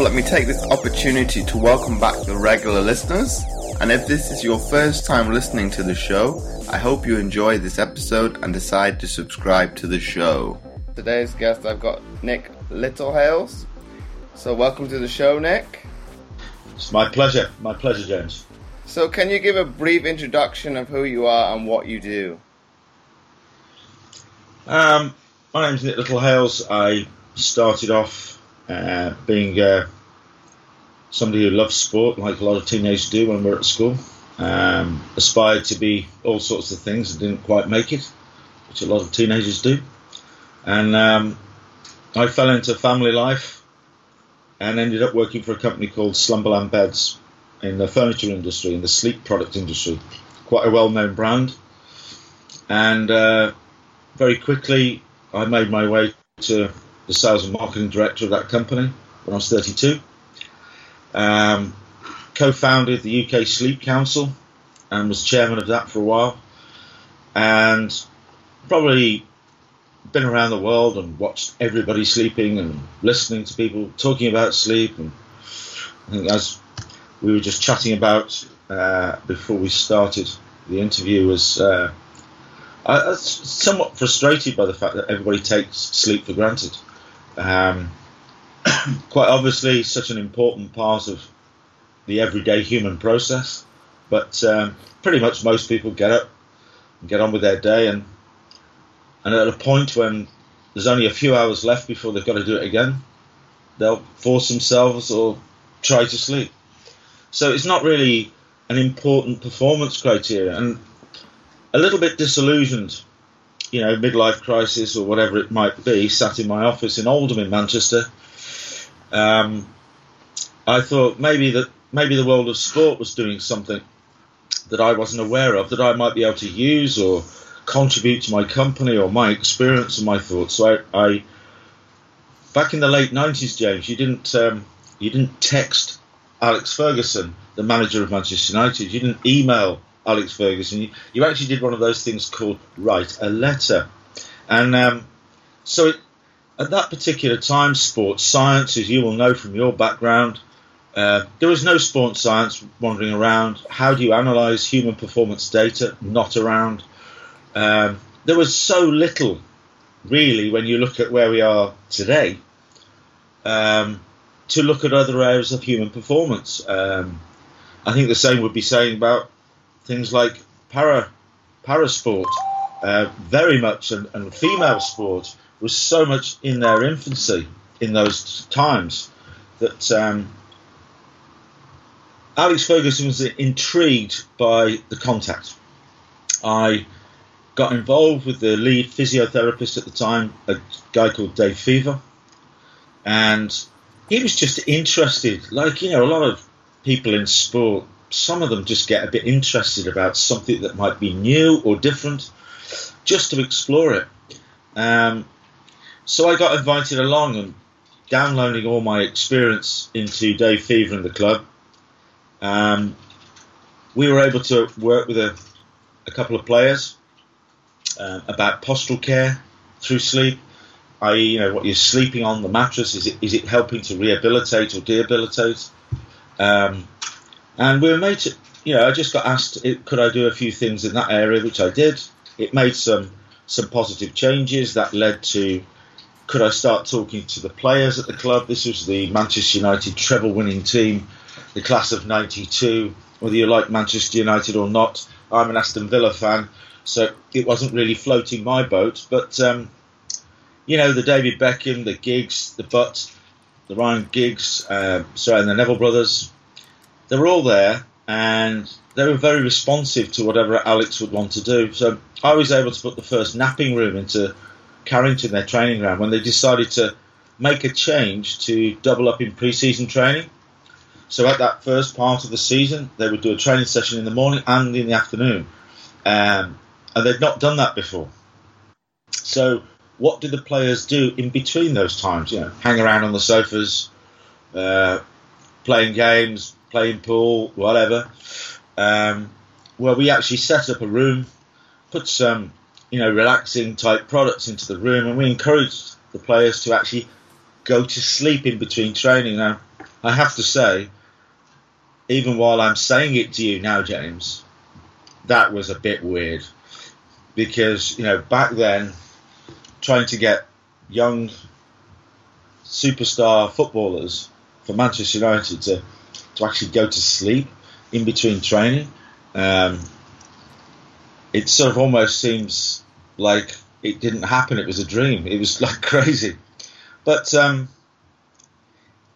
let me take this opportunity to welcome back the regular listeners. And if this is your first time listening to the show, I hope you enjoy this episode and decide to subscribe to the show. Today's guest, I've got Nick Littlehales. So, welcome to the show, Nick. It's my pleasure. My pleasure, James. So, can you give a brief introduction of who you are and what you do? Um, my name's Nick Littlehales. I started off uh, being uh, somebody who loves sport, like a lot of teenagers do when we're at school. Um, aspired to be all sorts of things and didn't quite make it, which a lot of teenagers do. And um, I fell into family life and ended up working for a company called Slumberland Beds in the furniture industry, in the sleep product industry, quite a well-known brand. And uh, very quickly, I made my way to the sales and marketing director of that company when I was 32. Um, co-founded the UK Sleep Council and was chairman of that for a while. And probably been around the world and watched everybody sleeping and listening to people talking about sleep. And I think as we were just chatting about uh, before we started the interview was uh, I was somewhat frustrated by the fact that everybody takes sleep for granted. Um, quite obviously, such an important part of the everyday human process, but um, pretty much most people get up and get on with their day, and and at a point when there's only a few hours left before they've got to do it again, they'll force themselves or try to sleep. So it's not really an important performance criteria, and a little bit disillusioned, you know, midlife crisis or whatever it might be. Sat in my office in Oldham in Manchester. Um, I thought maybe that maybe the world of sport was doing something that I wasn't aware of that I might be able to use or contribute to my company or my experience and my thoughts. So I, I back in the late nineties, James, you didn't um, you didn't text Alex Ferguson, the manager of Manchester United. You didn't email Alex Ferguson. You, you actually did one of those things called write a letter. And um, so it, at that particular time, sports science, as you will know from your background, uh, there was no sports science wandering around. How do you analyse human performance data? Not around. Um, there was so little, really, when you look at where we are today. Um, to look at other areas of human performance. Um, I think the same would be saying about things like para para sport. Uh, very much, and, and, female sport was so much in their infancy in those times that um, Alex Ferguson was intrigued by the contact. I got involved with the lead physiotherapist at the time, a guy called Dave Fevre, and he was just interested. Like, you know, a lot of people in sport, some of them just get a bit interested about something that might be new or different, just to explore it. Um, so I got invited along and downloading all my experience into Dave Fevre and the club. Um, we were able to work with a, a couple of players uh, about postural care through sleep i.e., you know, what you're sleeping on the mattress, is it is it helping to rehabilitate or debilitate? Um, and we were made to, you know, I just got asked, could I do a few things in that area, which I did. It made some some positive changes that led to could I start talking to the players at the club? This was the Manchester United treble winning team, the class of 92. Whether you like Manchester United or not, I'm an Aston Villa fan, so it wasn't really floating my boat. But um, you know, the David Beckham, the Giggs, the Butt, the Ryan Giggs, uh, sorry, and the Neville brothers, they were all there and they were very responsive to whatever Alex would want to do. So I was able to put the first napping room into Carrington, their training ground, when they decided to make a change to double up in pre-season training. So at that first part of the season, they would do a training session in the morning and in the afternoon, um, and they'd not done that before. So what do the players do in between those times? You know, hang around on the sofas, uh, playing games, playing pool, whatever. Um, well, we actually set up a room, put some you know, relaxing type products into the room, and we encouraged the players to actually go to sleep in between training. Now, I have to say, even while I'm saying it to you now, James, that was a bit weird because you know back then, trying to get young superstar footballers for Manchester United to to actually go to sleep in between training. Um, it sort of almost seems like it didn't happen. It was a dream. It was like crazy. But um,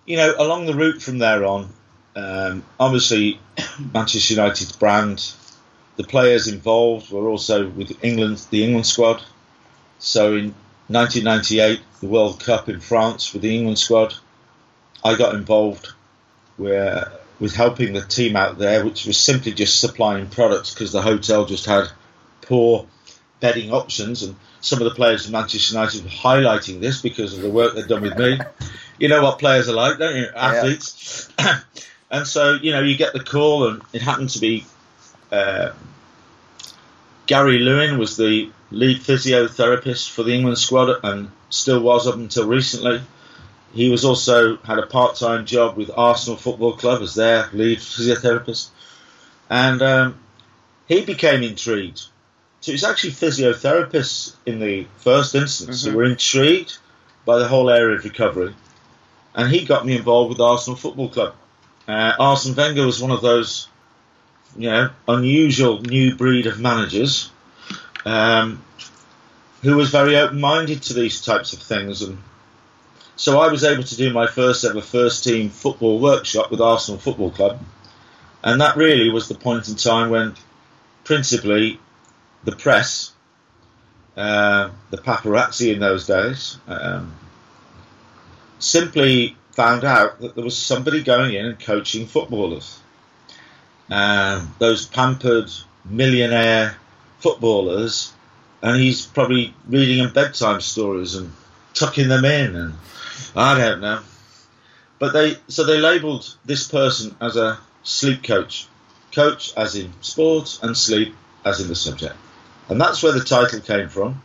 you know, along the route from there on, um, obviously Manchester United's brand, the players involved were also with England, the England squad. So in 1998, the World Cup in France with the England squad, I got involved where, with helping the team out there, which was simply just supplying products because the hotel just had poor bedding options, and some of the players from Manchester United were highlighting this because of the work they've done with me. You know what players are like, don't you? Athletes. Yeah. and so, you know, you get the call, and it happened to be uh, Gary Lewin was the lead physiotherapist for the England squad and still was up until recently. He was also had a part-time job with Arsenal Football Club as their lead physiotherapist, and um, he became intrigued so it's actually physiotherapists in the first instance mm-hmm. who were intrigued by the whole area of recovery, and he got me involved with Arsenal Football Club. Uh, Arsene Wenger was one of those, you know, unusual new breed of managers, um, who was very open-minded to these types of things, and so I was able to do my first ever first team football workshop with Arsenal Football Club, and that really was the point in time when, principally, the press, uh, the paparazzi in those days, um, simply found out that there was somebody going in and coaching footballers. Um, those pampered millionaire footballers, and he's probably reading them bedtime stories and tucking them in, and I don't know. But they so they labelled this person as a sleep coach, coach as in sports and sleep as in the subject. And that's where the title came from.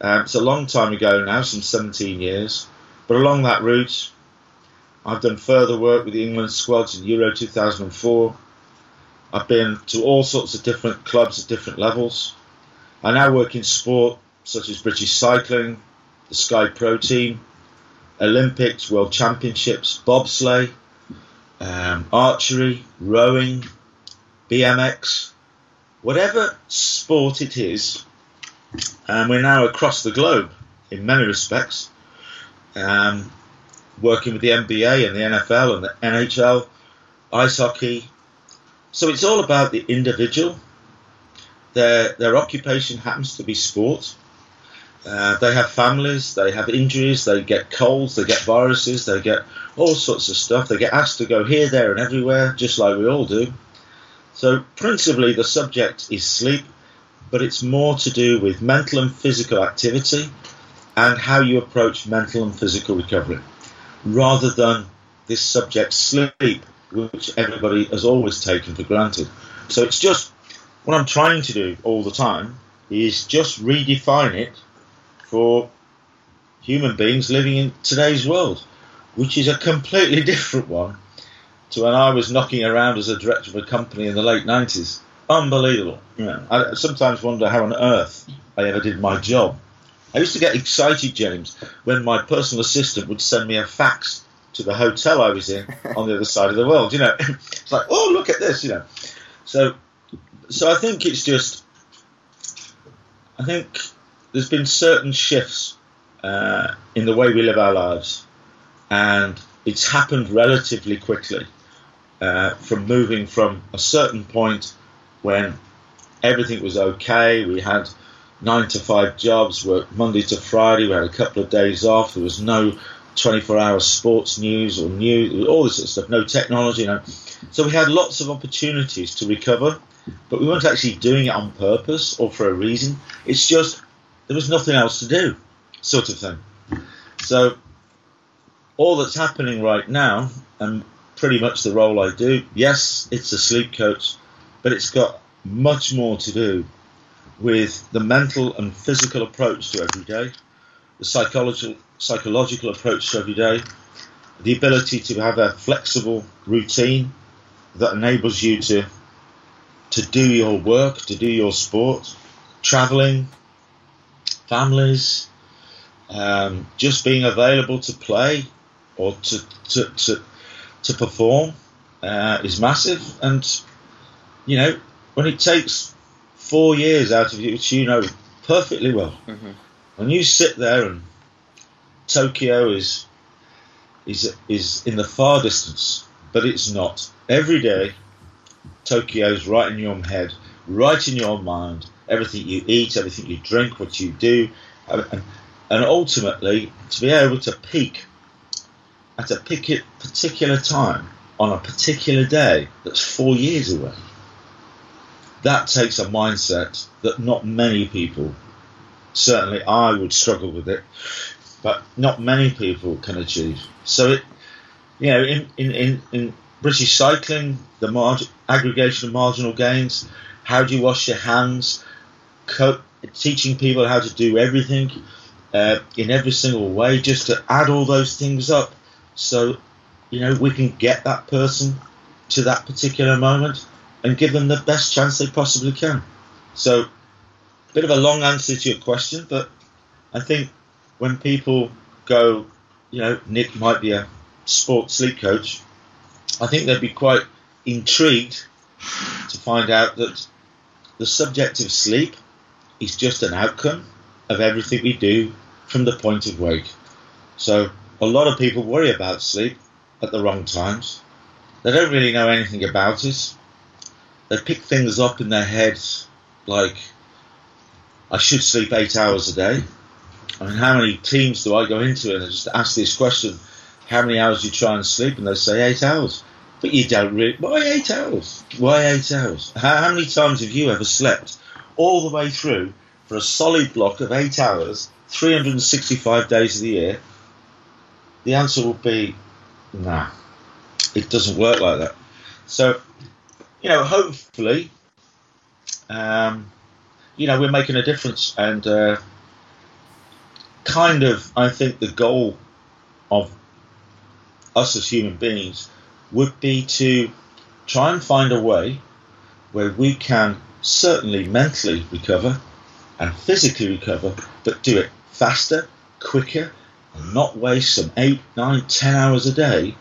Um, it's a long time ago now, some 17 years. But along that route, I've done further work with the England squads in Euro 2004. I've been to all sorts of different clubs at different levels. I now work in sport such as British cycling, the Sky Pro team, Olympics, World Championships, bobsleigh, um, archery, rowing, BMX, whatever sport it is, and we're now across the globe in many respects, um, working with the NBA and the NFL and the NHL, ice hockey. So it's all about the individual. Their their occupation happens to be sport. Uh, they have families, they have injuries, they get colds, they get viruses, they get all sorts of stuff. They get asked to go here, there, and everywhere, just like we all do. So, principally, the subject is sleep, but it's more to do with mental and physical activity and how you approach mental and physical recovery, rather than this subject, sleep, which everybody has always taken for granted. So, it's just what I'm trying to do all the time is just redefine it for human beings living in today's world, which is a completely different one to when I was knocking around as a director of a company in the late 90s. Unbelievable. Yeah. I sometimes wonder how on earth I ever did my job. I used to get excited, James, when my personal assistant would send me a fax to the hotel I was in on the other side of the world. You know, it's like, oh, look at this. You know, so so I think it's just, I think there's been certain shifts uh, in the way we live our lives, and it's happened relatively quickly uh, from moving from a certain point when everything was okay. We had nine to five jobs, worked Monday to Friday. We had a couple of days off. There was no 24 hour sports news or news, all this sort of stuff, no technology. You know. So we had lots of opportunities to recover, but we weren't actually doing it on purpose or for a reason. It's just there was nothing else to do, sort of thing. So all that's happening right now, and pretty much the role I do. Yes, it's a sleep coach, but it's got much more to do with the mental and physical approach to every day, the psychological psychological approach to every day, the ability to have a flexible routine that enables you to to do your work, to do your sport, traveling, families, um, just being available to play or to to to, to perform uh, is massive. And you know, when it takes four years out of you, which you know perfectly well, Mm-hmm. when you sit there and Tokyo is is is in the far distance, but it's not. Every day, Tokyo's right in your head, right in your mind. Everything you eat, everything you drink, what you do, and, and ultimately to be able to peak at a particular time on a particular day that's four years away. That takes a mindset that not many people, certainly I would struggle with it, but not many people can achieve. So it, you know, in in, in, in British cycling, the aggregation of marginal gains, how do you wash your hands, co- teaching people how to do everything uh, in every single way, just to add all those things up, so you know we can get that person to that particular moment and give them the best chance they possibly can. So, a bit of a long answer to your question, but I think when people go, you know, Nick might be a sports sleep coach, I think they'd be quite intrigued to find out that the subject of sleep is just an outcome of everything we do from the point of wake. So a lot of people worry about sleep at the wrong times. They don't really know anything about it. They pick things up in their heads like, I should sleep eight hours a day. I mean, how many teams do I go into and just ask this question, how many hours do you try and sleep? And they say eight hours. But you don't really, why eight hours? Why eight hours? How, how many times have you ever slept all the way through for a solid block of eight hours, 365 days of the year? The answer will be, nah, it doesn't work like that. So, you know, hopefully, um, you know, we're making a difference and, uh, kind of, I think the goal of us as human beings would be to try and find a way where we can certainly mentally recover and physically recover, but do it faster, quicker, and not waste some eight, nine, ten hours a day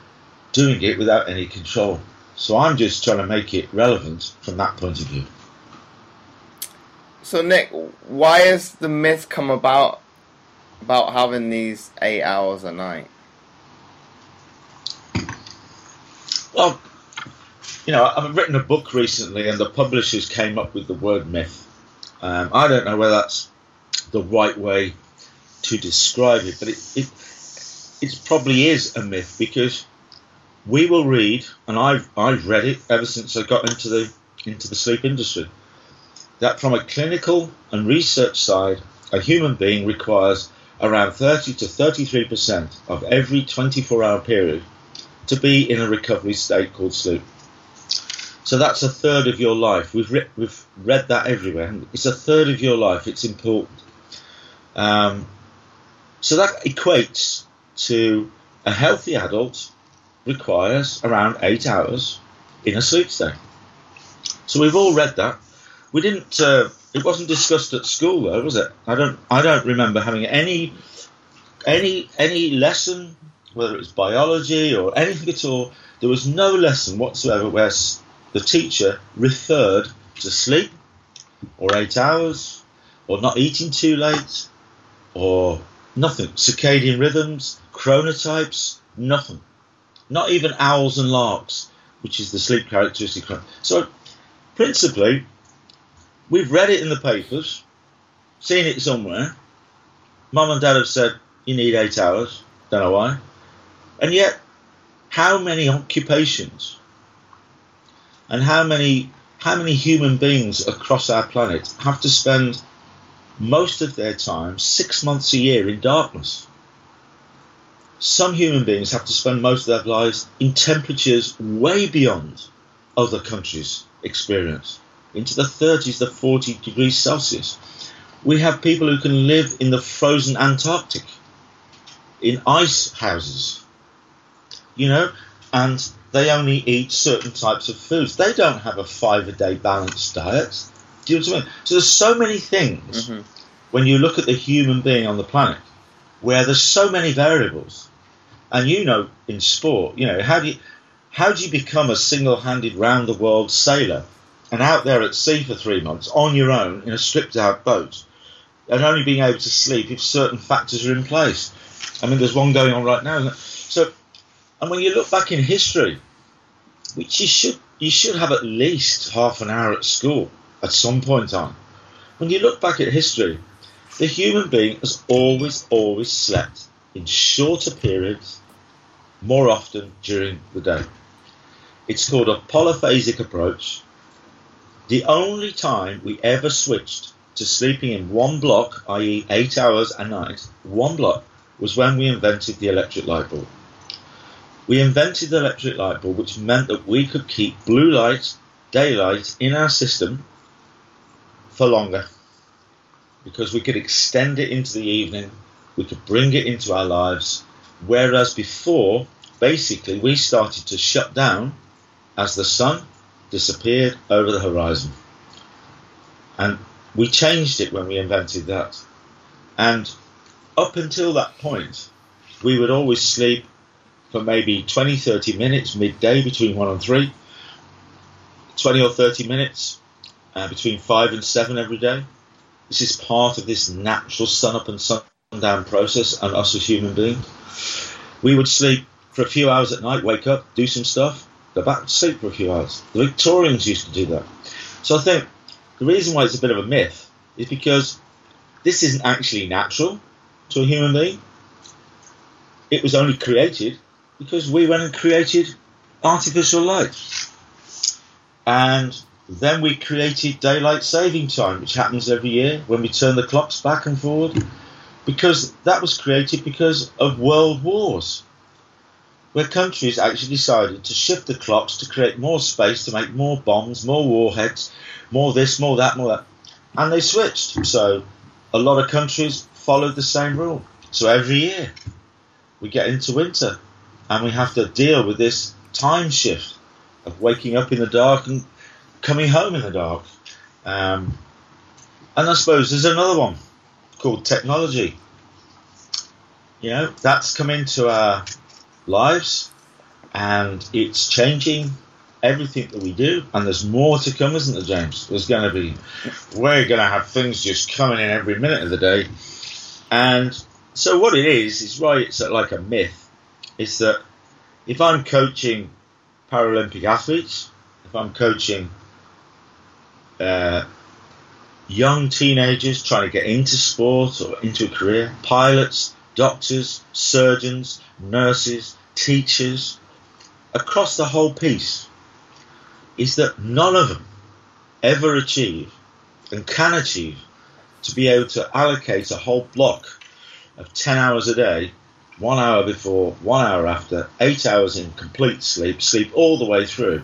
doing it without any control. So I'm just trying to make it relevant from that point of view. So Nick, why has the myth come about about having these eight hours a night? Well, you know, I've written a book recently, and the publishers came up with the word myth. Um, I don't know whether that's the right way to describe it, but it, it it probably is a myth because we will read, and I've I've read it ever since I got into the into the sleep industry, that from a clinical and research side, a human being requires around 30 to 33 percent of every 24-hour period to be in a recovery state called sleep. So that's a third of your life. We've re- we've read that everywhere. It's a third of your life. It's important. Um, so that equates to a healthy adult requires around eight hours in a sleep state. So we've all read that. We didn't. Uh, it wasn't discussed at school though, was it? I don't. I don't remember having any any any lesson, whether it was biology or anything at all. There was no lesson whatsoever where the teacher referred to sleep or eight hours or not eating too late or nothing. Circadian rhythms, chronotypes, nothing. Not even owls and larks, which is the sleep characteristic. So, principally, we've read it in the papers, seen it somewhere. Mum and dad have said you need eight hours. Don't know why. And yet, how many occupations and how many how many human beings across our planet have to spend most of their time six months a year in darkness? Some human beings have to spend most of their lives in temperatures way beyond other countries' experience. into the 30s, the 40 degrees Celsius. We have people who can live in the frozen Antarctic, in ice houses, you know, and they only eat certain types of foods. They don't have a five a day balanced diet. Do you know what I mean? So there's so many things Mhm. when you look at the human being on the planet where there's so many variables. And you know, in sport, you know, how do you how do you become a single-handed round-the-world sailor and out there at sea for three months on your own in a stripped-out boat and only being able to sleep if certain factors are in place? I mean, there's one going on right now. So, and when you look back in history, which you should you should have at least half an hour at school at some point on. When you look back at history, the human being has always, always slept in shorter periods, more often during the day. It's called a polyphasic approach. The only time we ever switched to sleeping in one block, i.e., eight hours a night, one block, was when we invented the electric light bulb. We invented the electric light bulb, which meant that we could keep blue light, daylight in our system for longer because we could extend it into the evening, we could bring it into our lives, whereas before, basically, we started to shut down as the sun disappeared over the horizon. And we changed it when we invented that. And up until that point, we would always sleep for maybe 20, 30 minutes midday between 1 and 3, 20 or 30 minutes uh, between 5 and 7 every day. This is part of this natural sun up and sun down process and us as human beings. We would sleep for a few hours at night, wake up, do some stuff, go back to sleep for a few hours. The Victorians used to do that. So I think the reason why it's a bit of a myth is because this isn't actually natural to a human being. It was only created because we went and created artificial light. And then we created daylight saving time, which happens every year when we turn the clocks back and forward, because that was created because of world wars, where countries actually decided to shift the clocks to create more space to make more bombs, more warheads, more this, more that, more that, and they switched. So a lot of countries followed the same rule. So every year we get into winter and we have to deal with this time shift of waking up in the dark and coming home in the dark. Um, and I suppose there's another one called technology. You know, that's come into our lives and it's changing everything that we do. And there's more to come, isn't there, James? There's going to be, we're going to have things just coming in every minute of the day. And so what it is, is right, it's like a myth, is that if I'm coaching Paralympic athletes, if I'm coaching uh, young teenagers trying to get into sport or into a career, pilots, doctors, surgeons, nurses, teachers, across the whole piece, is that none of them ever achieve and can achieve to be able to allocate a whole block of 10 hours a day, one hour before, one hour after, eight hours in complete sleep, sleep all the way through.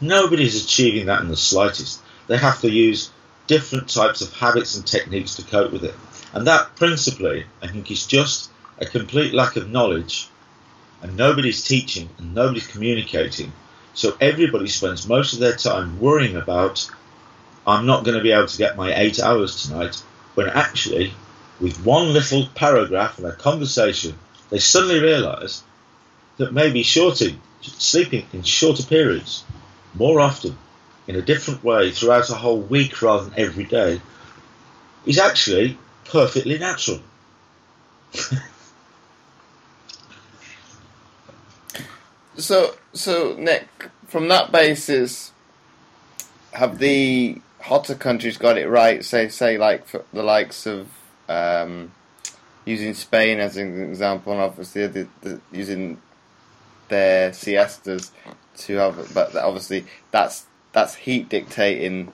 Nobody's achieving that in the slightest. They have to use different types of habits and techniques to cope with it. And that principally, I think, is just a complete lack of knowledge. And nobody's teaching and nobody's communicating. So everybody spends most of their time worrying about, I'm not going to be able to get my eight hours tonight, when actually, with one little paragraph and a conversation, they suddenly realise that maybe shorting, sleeping in shorter periods, more often, in a different way throughout a whole week rather than every day, is actually perfectly natural. So, so Nick, from that basis, have the hotter countries got it right? Say, say, like the likes of um, using Spain as an example, and obviously the, the, using their siestas to have, but obviously that's that's heat dictating,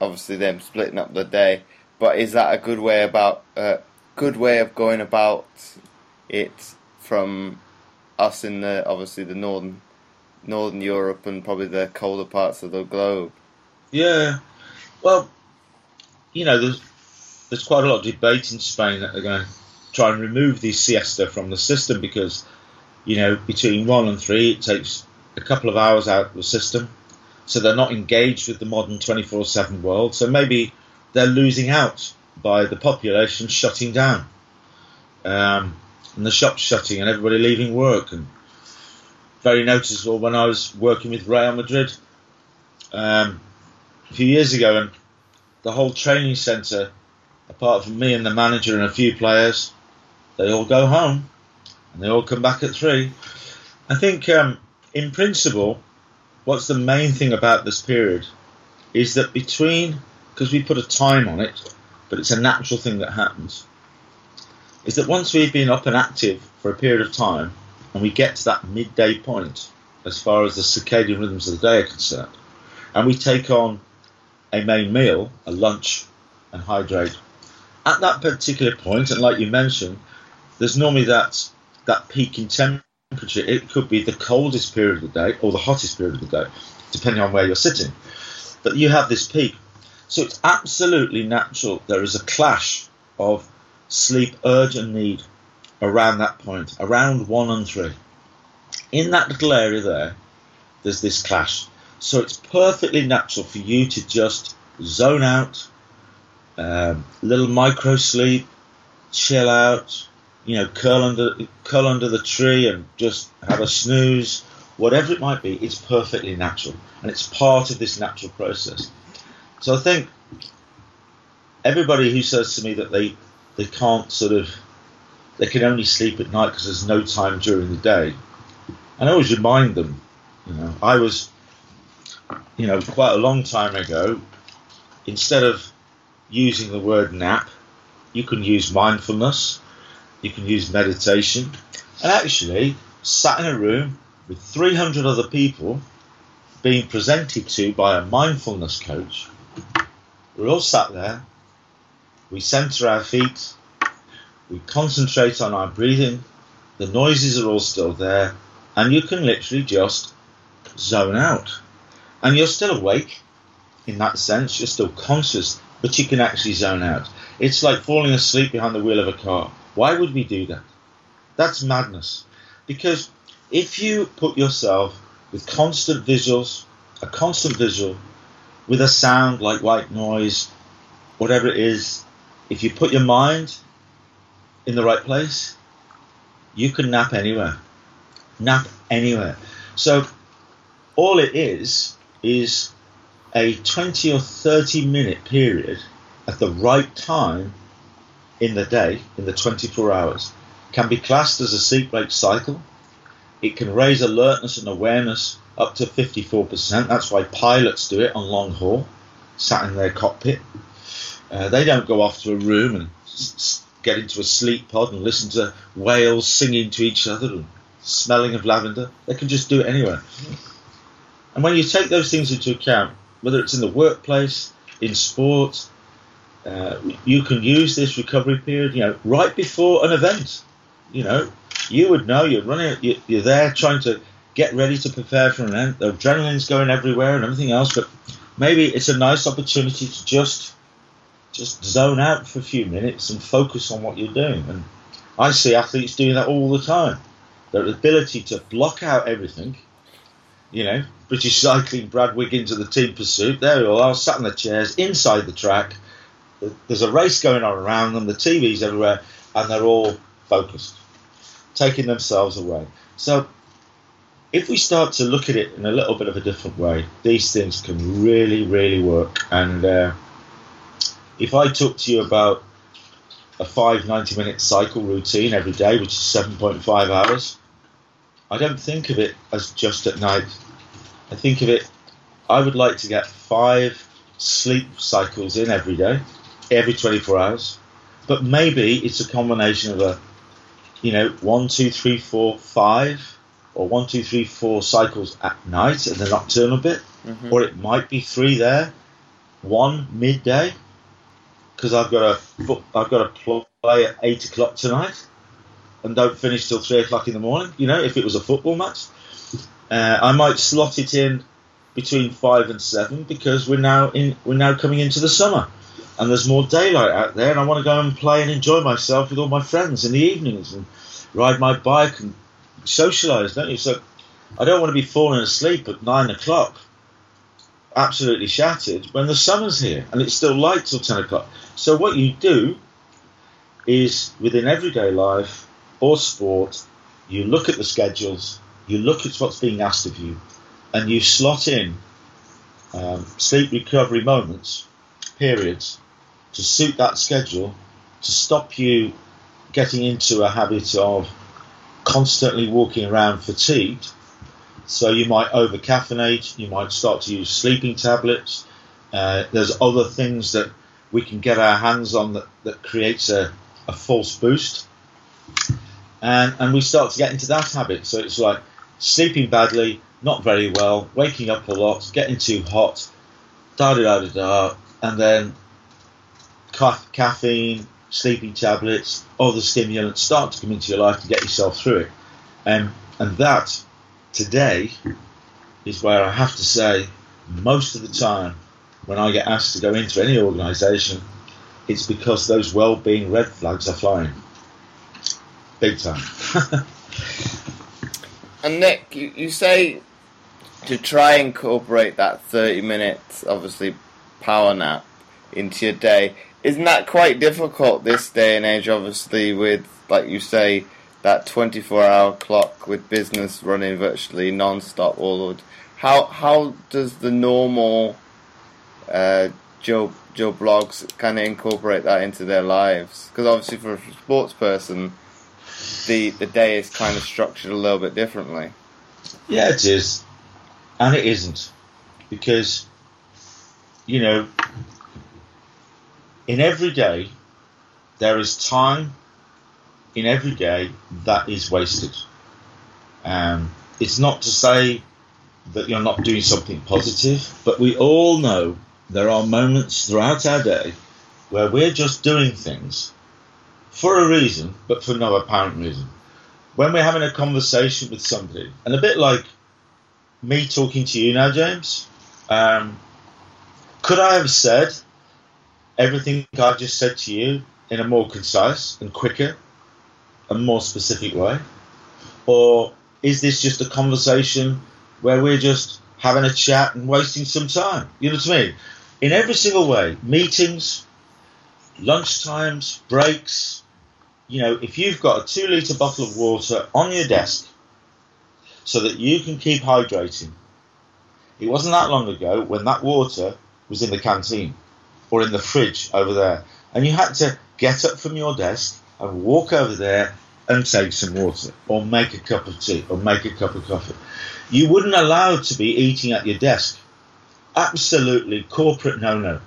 obviously them splitting up the day. But is that a good way about uh, good way of going about it from us in the obviously the northern northern Europe and probably the colder parts of the globe. Yeah, Well, you know, there's there's quite a lot of debate in Spain that they're going to try and remove the siesta from the system because, you know, between one and three, it takes a couple of hours out of the system. So they're not engaged with the modern 24 7 world. So maybe they're losing out by the population shutting down. Um, and the shops shutting and everybody leaving work. And very noticeable when I was working with Real Madrid um, a few years ago, and the whole training centre, apart from me and the manager and a few players, they all go home and they all come back at three. I think, um, in principle, what's the main thing about this period is that between, because we put a time on it, but it's a natural thing that happens, is that once we've been up and active for a period of time and we get to that midday point, as far as the circadian rhythms of the day are concerned, and we take on a main meal, a lunch, and hydrate, at that particular point, and like you mentioned, there's normally that that peak in temperature. It could be the coldest period of the day or the hottest period of the day, depending on where you're sitting. But you have this peak. So it's absolutely natural. There is a clash of sleep urge and need around that point, around one and three. In that little area there, there's this clash. So it's perfectly natural for you to just zone out, um, little micro sleep, chill out, you know, curl under curl under the tree and just have a snooze, whatever it might be. It's perfectly natural, and it's part of this natural process. So I think everybody who says to me that they they can't sort of they can only sleep at night because there's no time during the day, and I always remind them, you know, I was, you know, quite a long time ago, instead of using the word nap, you can use mindfulness, you can use meditation, and actually sat in a room with 300 other people being presented to by a mindfulness coach. We're all sat there, we center our feet, we concentrate on our breathing, the noises are all still there, and you can literally just zone out. And you're still awake in that sense, you're still conscious, but you can actually zone out. It's like falling asleep behind the wheel of a car. Why would we do that? That's madness. Because if you put yourself with constant visuals, a constant visual, with a sound like white noise, whatever it is, if you put your mind in the right place, you can nap anywhere. Nap anywhere. So all it is is a 20 or 30 minute period at the right time in the day, in the 24 hours, can be classed as a sleep wake cycle. It can raise alertness and awareness up to 54%. That's why pilots do it on long haul, sat in their cockpit. Uh, they don't go off to a room and s- get into a sleep pod and listen to whales singing to each other and smelling of lavender. They can just do it anywhere. And when you take those things into account, whether it's in the workplace, in sport, uh, you can use this recovery period, you know, right before an event. You know, you would know you're running, you're there trying to get ready to prepare for an event. The adrenaline's going everywhere and everything else, but maybe it's a nice opportunity to just just zone out for a few minutes and focus on what you're doing. And I see athletes doing that all the time. Their ability to block out everything. You know, British cycling, Brad Wiggins of the team pursuit. There we all are, sat in the chairs inside the track. There's a race going on around them. The TV's everywhere, and they're all focused, taking themselves away. So if we start to look at it in a little bit of a different way, these things can really, really work. And uh, if I talk to you about a five 90 minute cycle routine every day, which is 7.5 hours, I don't think of it as just at night. I think of it, I would like to get five sleep cycles in every day, every 24 hours. But maybe it's a combination of a, you know, one, two, three, four, five, or one, two, three, four cycles at night and the nocturnal bit, Mhm. or it might be three there, one midday, because I've got a foot, I've got to play at eight o'clock tonight, and don't finish till three o'clock in the morning. You know, if it was a football match, uh, I might slot it in between five and seven because we're now in we're now coming into the summer, and there's more daylight out there, and I want to go and play and enjoy myself with all my friends in the evenings and ride my bike and socialise, don't you? So I don't want to be falling asleep at nine o'clock, absolutely shattered, when the summer's here and it's still light till ten o'clock. So what you do is within everyday life or sport, you look at the schedules, you look at what's being asked of you, and you slot in um, sleep recovery moments, periods, to suit that schedule, to stop you getting into a habit of constantly walking around fatigued. So you might over caffeinate, you might start to use sleeping tablets. Uh, there's other things that we can get our hands on that, that creates a, a false boost. And, and we start to get into that habit. So it's like sleeping badly, not very well, waking up a lot, getting too hot, da da da da and then ca- caffeine, sleeping tablets, other stimulants start to come into your life to get yourself through it. And and that today is where I have to say most of the time when I get asked to go into any organisation, it's because those well-being red flags are flying. Big time. and Nick, you, you say to try and incorporate that 30 minutes, obviously, power nap into your day. Isn't that quite difficult this day and age, obviously, with, like you say, that 24 hour clock with business running virtually non stop all the how how does the normal uh, Joe Joe Bloggs kind of incorporate that into their lives? Because obviously, for a sports person, the the day is kind of structured a little bit differently. Yeah, it is and it isn't because you know in every day there is time in every day that is wasted um, it's not to say that you're not doing something positive but we all know there are moments throughout our day where we're just doing things for a reason but for no apparent reason when we're having a conversation with somebody and a bit like me talking to you now, James. Um, could I have said everything I've just said to you in a more concise and quicker and more specific way? Or is this just a conversation where we're just having a chat and wasting some time? You know what I mean? In every single way, meetings, lunch times, breaks, you know, if you've got a two litre bottle of water on your desk so that you can keep hydrating. It wasn't that long ago when that water was in the canteen or in the fridge over there, and you had to get up from your desk and walk over there and take some water or make a cup of tea or make a cup of coffee. You wouldn't allow to be eating at your desk. Absolutely corporate no no.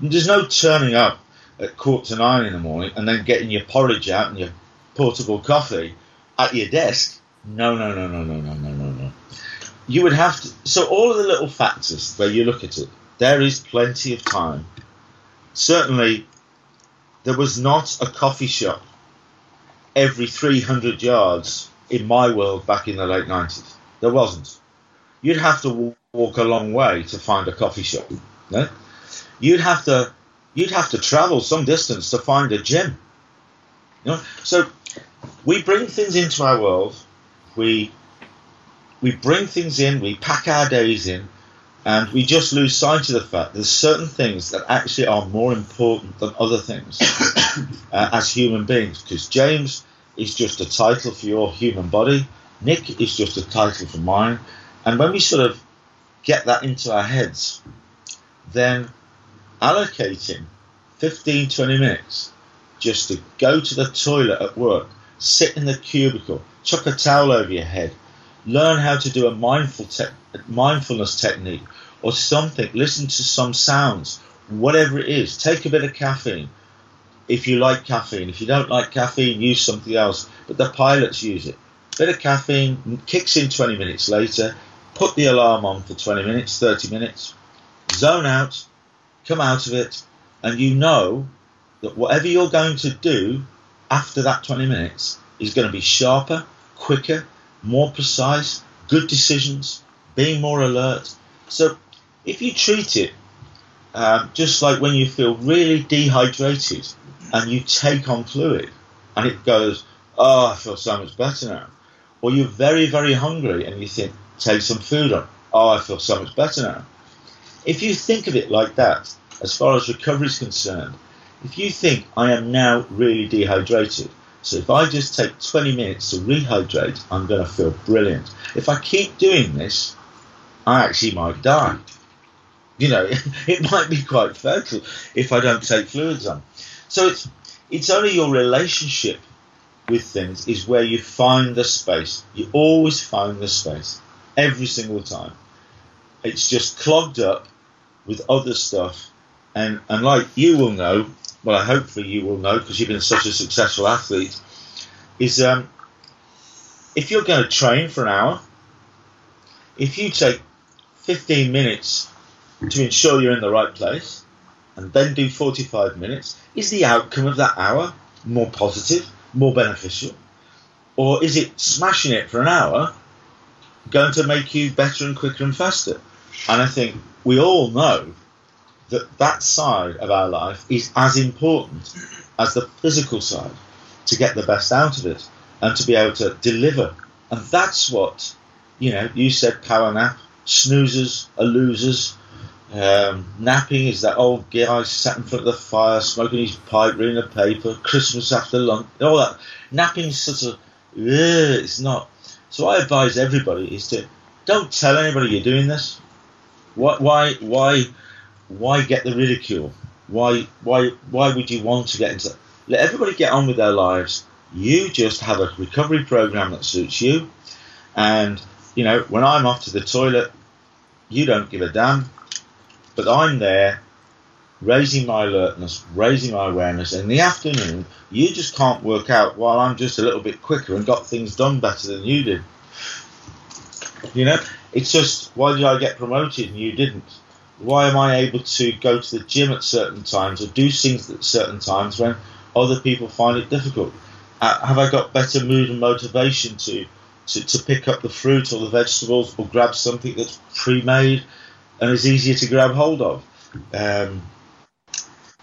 There's no turning up at quarter to nine in the morning and then getting your porridge out and your portable coffee at your desk no, no, no, no, no, no, no, no, no. You would have to. So all of the little factors where you look at it, there is plenty of time. Certainly, there was not a coffee shop every 300 yards in my world back in the late 90s. There wasn't. You'd have to walk a long way to find a coffee shop. No? You'd have to you'd have to travel some distance to find a gym. You know? So we bring things into our world we we bring things in, we pack our days in, and we just lose sight of the fact there's certain things that actually are more important than other things uh, as human beings. Because James is just a title for your human body, Nick is just a title for mine, and when we sort of get that into our heads, then allocating 15 20 minutes just to go to the toilet at work, sit in the cubicle, chuck a towel over your head, learn how to do a mindful te- mindfulness technique or something, listen to some sounds, whatever it is, take a bit of caffeine. If you like caffeine, if you don't like caffeine, use something else. But the pilots use it. Bit of caffeine kicks in 20 minutes later. Put the alarm on for 20 minutes, 30 minutes. Zone out, come out of it, and you know that whatever you're going to do after that 20 minutes is going to be sharper, quicker, more precise, good decisions, being more alert. So if you treat it um, just like when you feel really dehydrated and you take on fluid and it goes, oh, I feel so much better now. Or you're very, very hungry and you think, take some food on. Oh, I feel so much better now. If you think of it like that, as far as recovery is concerned, if you think I am now really dehydrated, so if I just take 20 minutes to rehydrate, I'm going to feel brilliant. If I keep doing this, I actually might die. You know, it might be quite fatal if I don't take fluids on. So it's it's only your relationship with things is where you find the space. You always find the space every single time. It's just clogged up with other stuff, and and like you will know, well, hopefully you will know because you've been such a successful athlete, is um, if you're going to train for an hour, if you take 15 minutes to ensure you're in the right place and then do 45 minutes, is the outcome of that hour more positive, more beneficial? Or is it smashing it for an hour going to make you better and quicker and faster? And I think we all know that that side of our life is as important as the physical side to get the best out of it and to be able to deliver. And that's what, you know, you said power nap, snoozers are losers. Um, napping is that old guy sat in front of the fire, smoking his pipe, reading a paper, Christmas after lunch, all that. Napping is sort of, ugh, it's not. So I advise everybody is to don't tell anybody you're doing this. Why, why, why, why get the ridicule? Why, why, why would you want to get into? that? Let everybody get on with their lives. You just have a recovery program that suits you, and you know when I'm off to the toilet, you don't give a damn, but I'm there, raising my alertness, raising my awareness. In the afternoon, you just can't work out while I'm just a little bit quicker and got things done better than you did. You know, it's just why did I get promoted and you didn't? Why am I able to go to the gym at certain times or do things at certain times when other people find it difficult? Uh, have I got better mood and motivation to, to, to pick up the fruit or the vegetables or grab something that's pre-made and is easier to grab hold of? Um,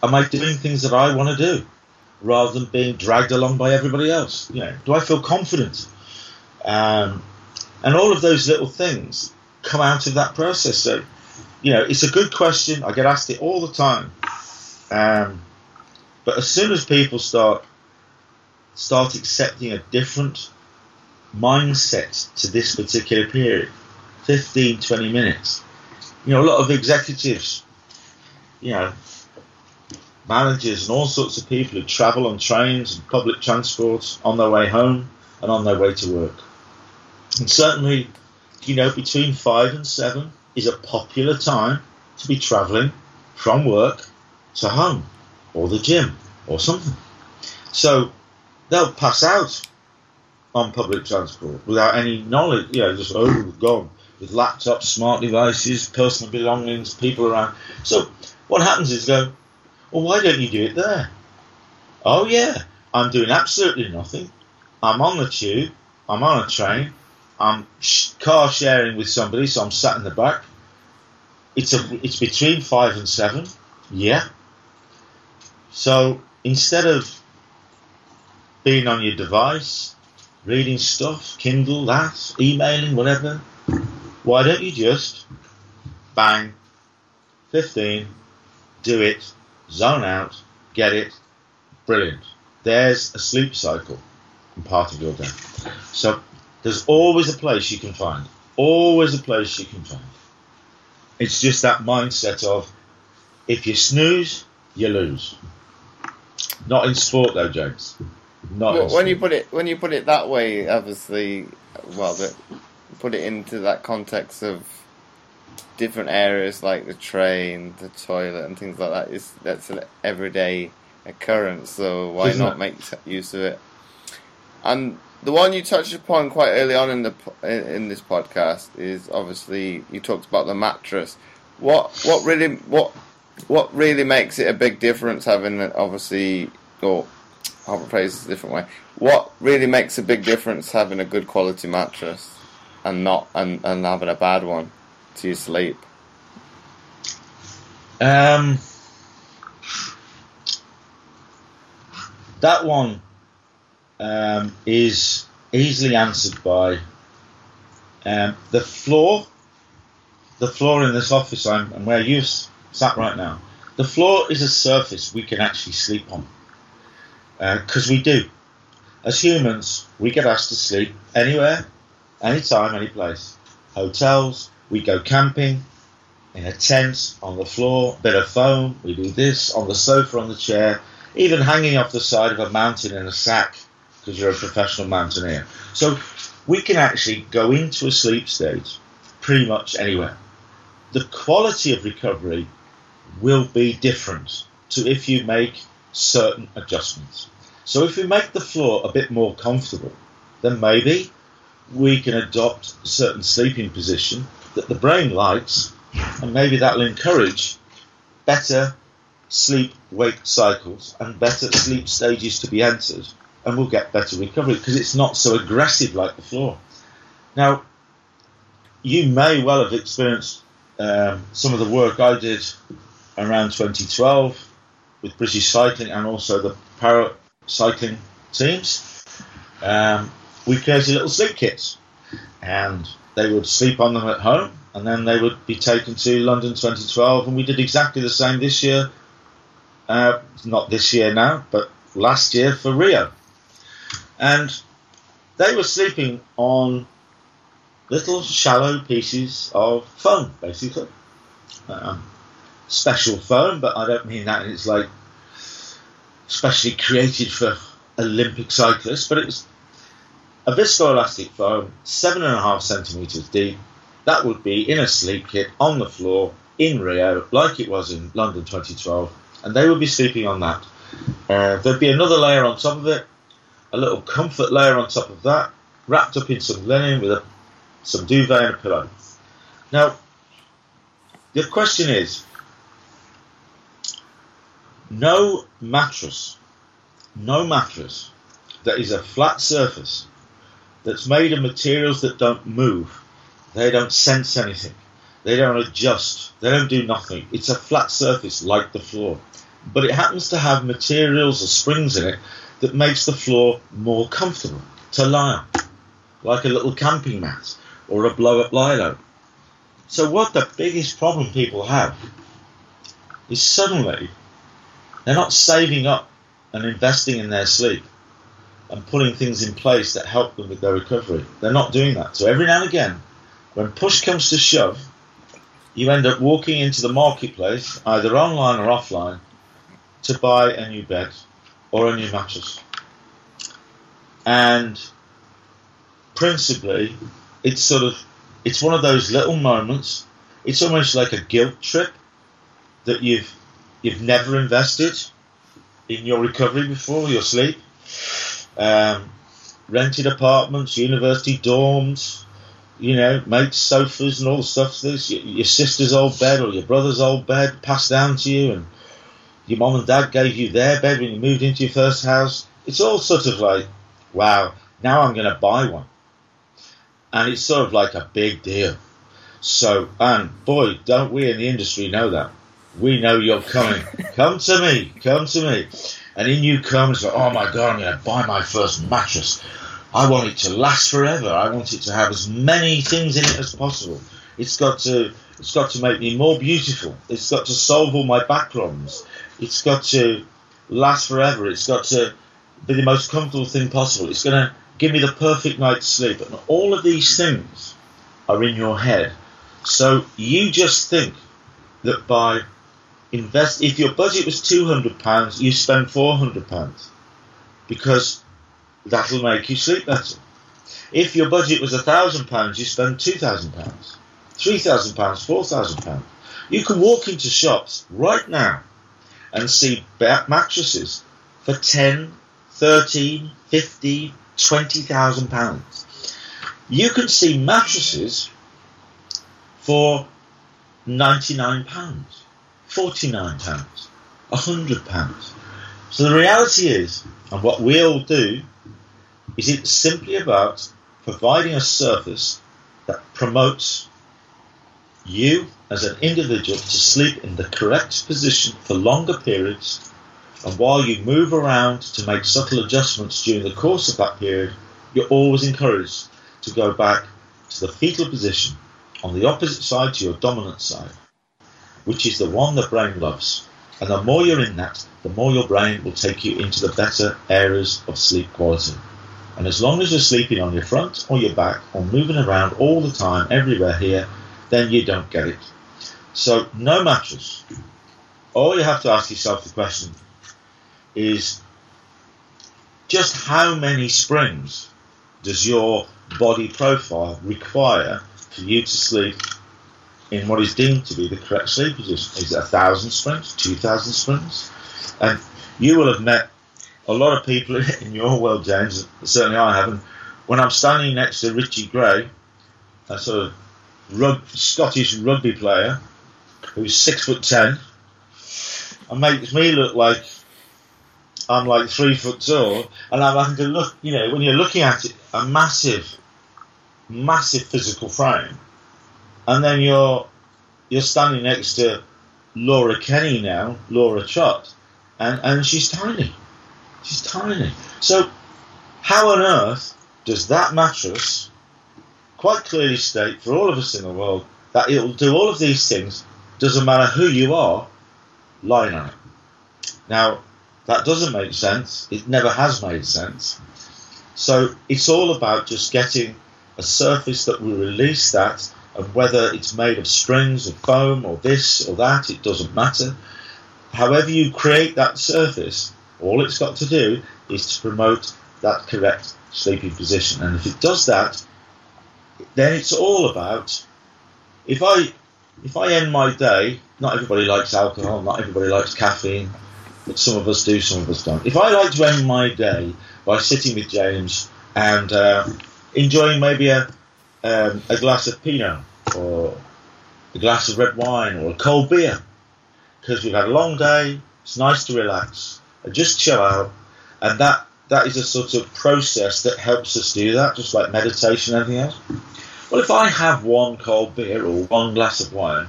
am I doing things that I want to do rather than being dragged along by everybody else? You know, do I feel confident? Um, and all of those little things come out of that process. So, you know, it's a good question. I get asked it all the time. Um, but as soon as people start start accepting a different mindset to this particular period, 15, 20 minutes, you know, a lot of executives, you know, managers and all sorts of people who travel on trains and public transport on their way home and on their way to work. And certainly, you know, between five and seven is a popular time to be travelling from work to home or the gym or something. So they'll pass out on public transport without any knowledge, you know, just, oh, gone with laptops, smart devices, personal belongings, people around. So what happens is go, well, why don't you do it there? Oh, yeah, I'm doing absolutely nothing. I'm on the tube, I'm on a train, I'm car sharing with somebody, so I'm sat in the back. It's a it's between five and seven. Yeah. So instead of being on your device, reading stuff, Kindle, that, emailing, whatever, why don't you just bang, 15, do it, zone out, get it, brilliant. There's a sleep cycle and part of your day. So there's always a place you can find. Always a place you can find. It's just that mindset of if you snooze, you lose. Not in sport though, James. Not well, when you put it when you put it that way, obviously, well, the, put it into that context of different areas like the train, the toilet, and things like that. Is that's an everyday occurrence. So why Isn't not it? make use of it? And the one you touched upon quite early on in the in this podcast is obviously you talked about the mattress. What what really what what really makes it a big difference having obviously or I'll phrase it a different way. What really makes a big difference having a good quality mattress? And not and, and having a bad one to sleep? Um, that one um, is easily answered by um, the floor. The floor in this office I'm, and where you sat right now. The floor is a surface we can actually sleep on because uh, we do. As humans, we get asked to sleep anywhere, anytime, any place. Hotels, we go camping, in a tent, on the floor, bit of foam, we do this, on the sofa, on the chair, even hanging off the side of a mountain in a sack because you're a professional mountaineer. So we can actually go into a sleep state pretty much anywhere. The quality of recovery will be different to if you make certain adjustments. So if we make the floor a bit more comfortable, then maybe we can adopt a certain sleeping position that the brain likes, and maybe that will encourage better sleep wake cycles and better sleep stages to be entered, and we'll get better recovery because it's not so aggressive like the floor. Now, you may well have experienced um, some of the work I did around 2012 with British Cycling and also the para cycling teams. Um, we created little sleep kits, and they would sleep on them at home, and then they would be taken to London 2012, and we did exactly the same this year. Uh, not this year now, but last year for Rio, and they were sleeping on little shallow pieces of foam, basically. Um, special foam, but I don't mean that it's like specially created for Olympic cyclists, but it was a viscoelastic foam, seven and a half centimeters deep. That would be in a sleep kit on the floor in Rio, like it was in London 2012, and they would be sleeping on that. Uh, there'd be another layer on top of it, a little comfort layer on top of that, wrapped up in some linen with a, some duvet and a pillow. Now, the question is no mattress, no mattress that is a flat surface that's made of materials that don't move, they don't sense anything, they don't adjust, they don't do nothing. It's a flat surface like the floor, but it happens to have materials or springs in it that makes the floor more comfortable to lie on, like a little camping mat or a blow up lilo. So, what the biggest problem people have is suddenly they're not saving up and investing in their sleep and putting things in place that help them with their recovery. They're not doing that. So every now and again, when push comes to shove, you end up walking into the marketplace, either online or offline, to buy a new bed or a new mattress. And principally, it's sort of it's one of those little moments. It's almost like a guilt trip that you've you've never invested in your recovery before your sleep, um, rented apartments, university dorms, you know, mates sofas and all the stuff. This your sister's old bed or your brother's old bed passed down to you, and your mom and dad gave you their bed when you moved into your first house. It's all sort of like, wow, now I'm going to buy one, and it's sort of like a big deal. So, and boy, don't we in the industry know that we know you're coming. come to me, come to me. And in you comes, oh my God, I'm going to buy my first mattress. I want it to last forever. I want it to have as many things in it as possible. It's got to, it's got to make me more beautiful. It's got to solve all my back problems. It's got to last forever. It's got to be the most comfortable thing possible. It's going to give me the perfect night's sleep. And all of these things are in your head. So you just think that by invest if your budget was two hundred pounds, you spend four hundred pounds because that'll make you sleep better. If your budget was a thousand pounds, you spend two thousand pounds, three thousand pounds, four thousand pounds. You can walk into shops right now and see mattresses for 10, 13, 15, 20,000 pounds. You can see mattresses for 99 pounds. £49, £100. So the reality is, and what we all do, is it's simply about providing a surface that promotes you as an individual to sleep in the correct position for longer periods. And while you move around to make subtle adjustments during the course of that period, you're always encouraged to go back to the fetal position on the opposite side to your dominant side, which is the one the brain loves. And the more you're in that, the more your brain will take you into the better areas of sleep quality. And as long as you're sleeping on your front or your back or moving around all the time, everywhere here, then you don't get it. So, no mattress. All you have to ask yourself the question is just how many springs does your body profile require for you to sleep in what is deemed to be the correct sleep position? Is it a thousand springs, two thousand springs? And you will have met a lot of people in your world, James. Certainly, I haven't. When I'm standing next to Richie Gray, a sort of rug, Scottish rugby player who's six foot ten, and makes me look like I'm like three foot tall, and I'm having to look. You know, when you're looking at it, a massive, massive physical frame, and then you're you're standing next to Laura Kenny now, Laura Trott, and and she's tiny. She's tiny. So, how on earth does that mattress quite clearly state for all of us in the world that it will do all of these things, doesn't matter who you are, lying on it? Now, that doesn't make sense. It never has made sense. So, it's all about just getting a surface that will release that, and whether it's made of strings or foam or this or that, it doesn't matter. However, you create that surface, all it's got to do is to promote that correct sleeping position. And if it does that, then it's all about if I if I end my day, not everybody likes alcohol, not everybody likes caffeine, but some of us do, some of us don't. If I like to end my day by sitting with James and uh, enjoying maybe a um, a glass of Pinot or a glass of red wine or a cold beer because we've had a long day, it's nice to relax and just chill out, and that that is a sort of process that helps us do that, just like meditation and everything else. Well, if I have one cold beer or one glass of wine,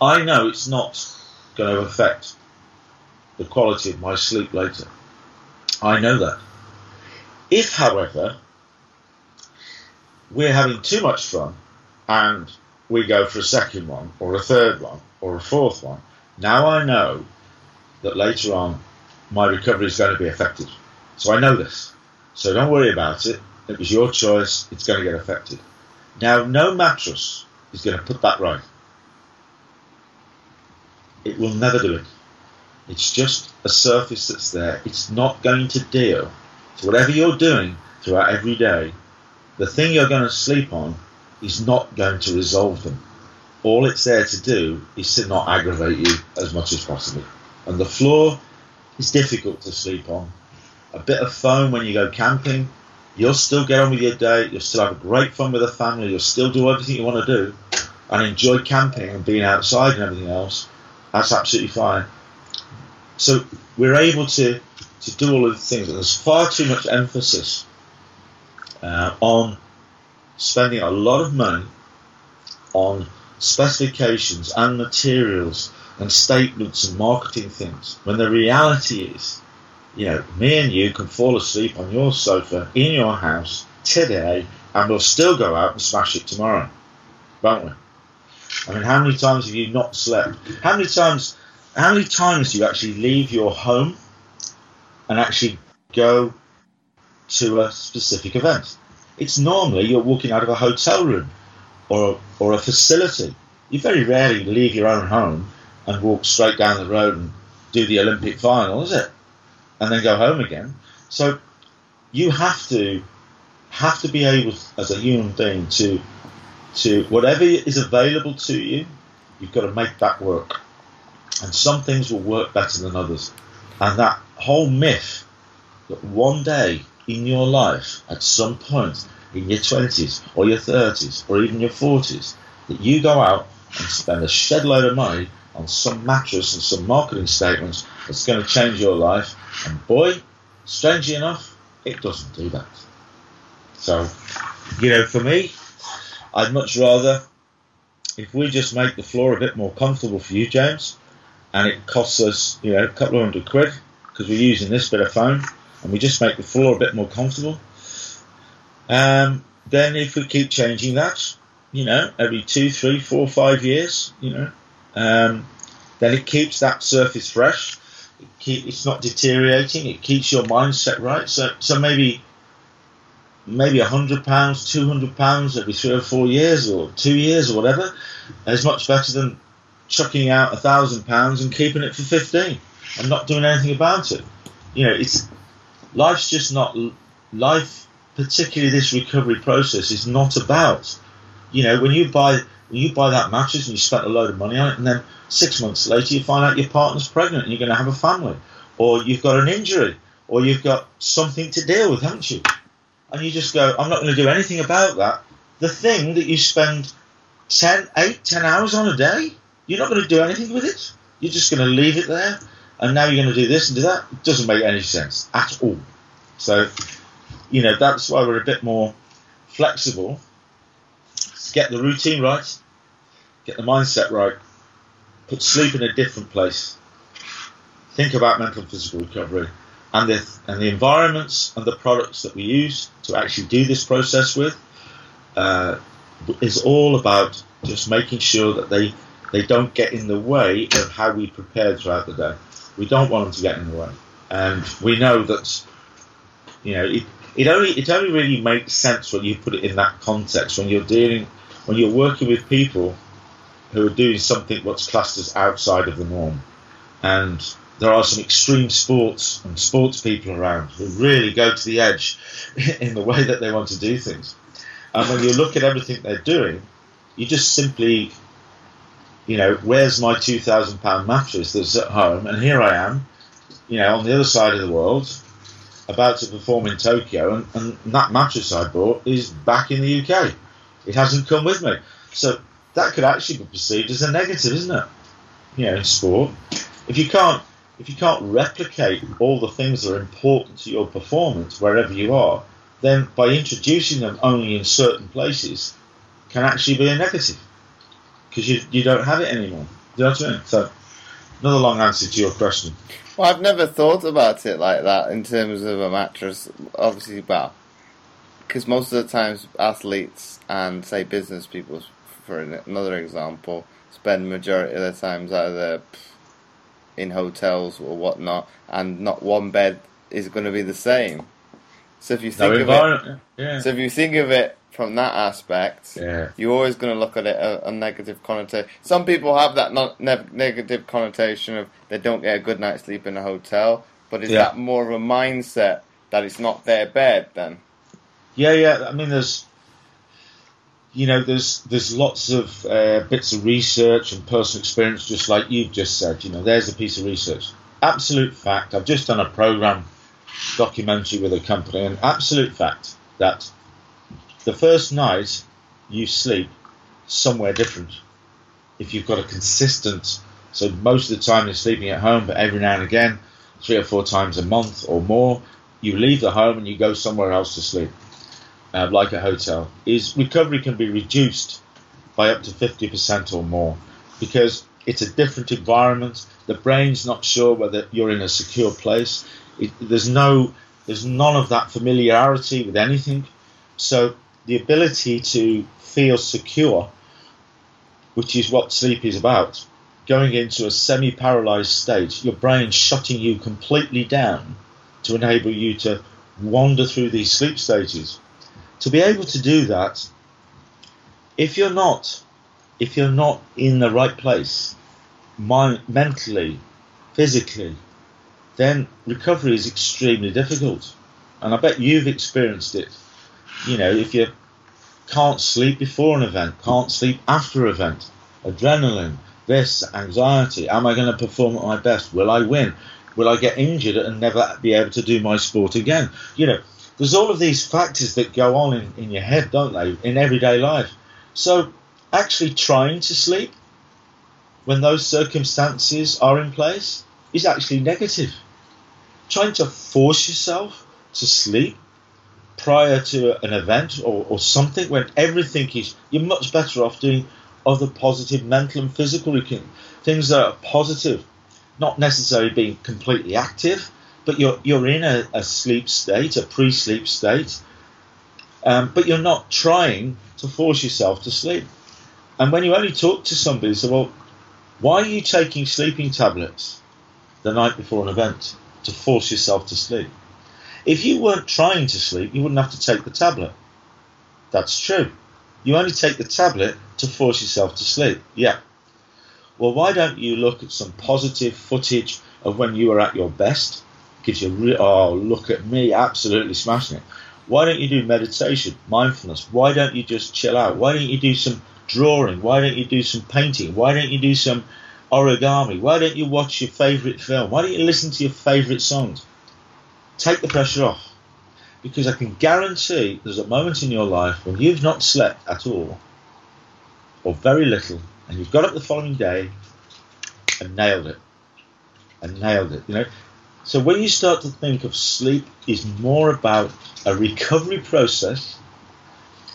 I know it's not going to affect the quality of my sleep later. I know that. If, however, we're having too much fun and we go for a second one or a third one or a fourth one, now I know that later on my recovery is going to be affected. So I know this. So don't worry about it. It was your choice. It's going to get affected. Now, no mattress is going to put that right. It will never do it. It's just a surface that's there. It's not going to deal. So whatever you're doing throughout every day, the thing you're going to sleep on is not going to resolve them. All it's there to do is to not aggravate you as much as possible. And the floor is difficult to sleep on. A bit of foam when you go camping, you'll still get on with your day, you'll still have great fun with the family, you'll still do everything you want to do and enjoy camping and being outside and everything else. That's absolutely fine. So we're able to, to do all of the things, and there's far too much emphasis uh, on spending a lot of money on specifications and materials and statements and marketing things when the reality is, you know, me and you can fall asleep on your sofa in your house today and we'll still go out and smash it tomorrow, won't we? I mean, how many times have you not slept? How many times? How many times do you actually leave your home and actually go to a specific event? It's normally you're walking out of a hotel room or or a facility. You very rarely leave your own home and walk straight down the road and do the Olympic final, is it? And then go home again. So you have to have to be able, as a human being, to to whatever is available to you, you've got to make that work. And some things will work better than others. And that whole myth that one day in your life, at some point in your 20s or your 30s or even your 40s, that you go out and spend a shed load of money on some mattress and some marketing statements that's going to change your life. And boy, strangely enough, it doesn't do that. So, you know, for me, I'd much rather if we just make the floor a bit more comfortable for you, James, and it costs us, you know, a couple of hundred quid because we're using this bit of foam, and we just make the floor a bit more comfortable. Um, then if we keep changing that, you know, every two, three, four, five years, you know, um, then it keeps that surface fresh. It keep, it's not deteriorating. It keeps your mindset right. So, so maybe maybe a hundred pounds, two hundred pounds every three or four years, or two years, or whatever, is much better than chucking out a thousand pounds and keeping it for fifteen and not doing anything about it. You know, it's life's just not life. Particularly this recovery process is not about. You know, when you buy when you buy that mattress and you spent a load of money on it, and then six months later you find out your partner's pregnant and you're going to have a family, or you've got an injury, or you've got something to deal with, haven't you? and you just go, I'm not going to do anything about that. The thing that you spend 10, 8, 10 hours on a day, you're not going to do anything with it. You're just going to leave it there, and now you're going to do this and do that. It doesn't make any sense at all. So, you know, that's why we're a bit more flexible. Get the routine right, get the mindset right, put sleep in a different place. Think about mental and physical recovery and the, and the environments and the products that we use to actually do this process with uh, is all about just making sure that they they don't get in the way of how we prepare throughout the day. We don't want them to get in the way, and we know that you know it, it only it only really makes sense when you put it in that context when you're dealing when you're working with people who are doing something what's classed as outside of the norm, and there are some extreme sports and sports people around who really go to the edge in the way that they want to do things. And when you look at everything they're doing, you just simply, you know, where's my two thousand pound mattress that's at home, and here I am, you know, on the other side of the world, about to perform in Tokyo, and, and that mattress I bought is back in the UK. It hasn't come with me, so that could actually be perceived as a negative, isn't it? You know, in sport, if you can't if you can't replicate all the things that are important to your performance wherever you are, then by introducing them only in certain places can actually be a negative because you, you don't have it anymore. Do you know what I mean? So, another long answer to your question. Well, I've never thought about it like that in terms of a mattress. Obviously, well, because most of the times athletes and say business people, for another example, spend majority of their times either in hotels or whatnot, and not one bed is going to be the same. So if you think no of it, yeah. so if you think of it from that aspect, yeah. you're always going to look at it a, a negative connotation. Some people have that not ne- negative connotation of they don't get a good night's sleep in a hotel, but is yeah. that more of a mindset that it's not their bed then? Yeah, yeah. I mean, there's you know, there's there's lots of uh, bits of research and personal experience, just like you've just said. You know, there's a piece of research. Absolute fact. I've just done a program documentary with a company, and absolute fact that the first night you sleep somewhere different. If you've got a consistent, so most of the time you're sleeping at home, but every now and again, three or four times a month or more, you leave the home and you go somewhere else to sleep uh, like a hotel, is recovery can be reduced by up to 50% or more because it's a different environment. The brain's not sure whether you're in a secure place. It, there's no, there's none of that familiarity with anything. So the ability to feel secure, which is what sleep is about, going into a semi-paralyzed state, your brain shutting you completely down to enable you to wander through these sleep stages to be able to do that, if you're not, if you're not in the right place, mind, mentally, physically, then recovery is extremely difficult. And I bet you've experienced it. You know, if you can't sleep before an event, can't sleep after an event, adrenaline, this, anxiety, am I going to perform at my best? Will I win? Will I get injured and never be able to do my sport again? You know, there's all of these factors that go on in, in your head, don't they, in everyday life. So actually trying to sleep when those circumstances are in place is actually negative. Trying to force yourself to sleep prior to an event or, or something when everything is, you're much better off doing other positive mental and physical things that are positive, not necessarily being completely active, but you're, you're in a, a sleep state, a pre sleep state, um, but you're not trying to force yourself to sleep. And when you only talk to somebody, say, well, why are you taking sleeping tablets the night before an event to force yourself to sleep? If you weren't trying to sleep, you wouldn't have to take the tablet. That's true. You only take the tablet to force yourself to sleep. Yeah. Well, why don't you look at some positive footage of when you were at your best? Gives you re- oh, look at me, absolutely smashing it. Why don't you do meditation, mindfulness? Why don't you just chill out? Why don't you do some drawing? Why don't you do some painting? Why don't you do some origami? Why don't you watch your favourite film? Why don't you listen to your favourite songs? Take the pressure off. Because I can guarantee there's a moment in your life when you've not slept at all, or very little, and you've got up the following day and nailed it. And nailed it. You know, so when you start to think of sleep is more about a recovery process,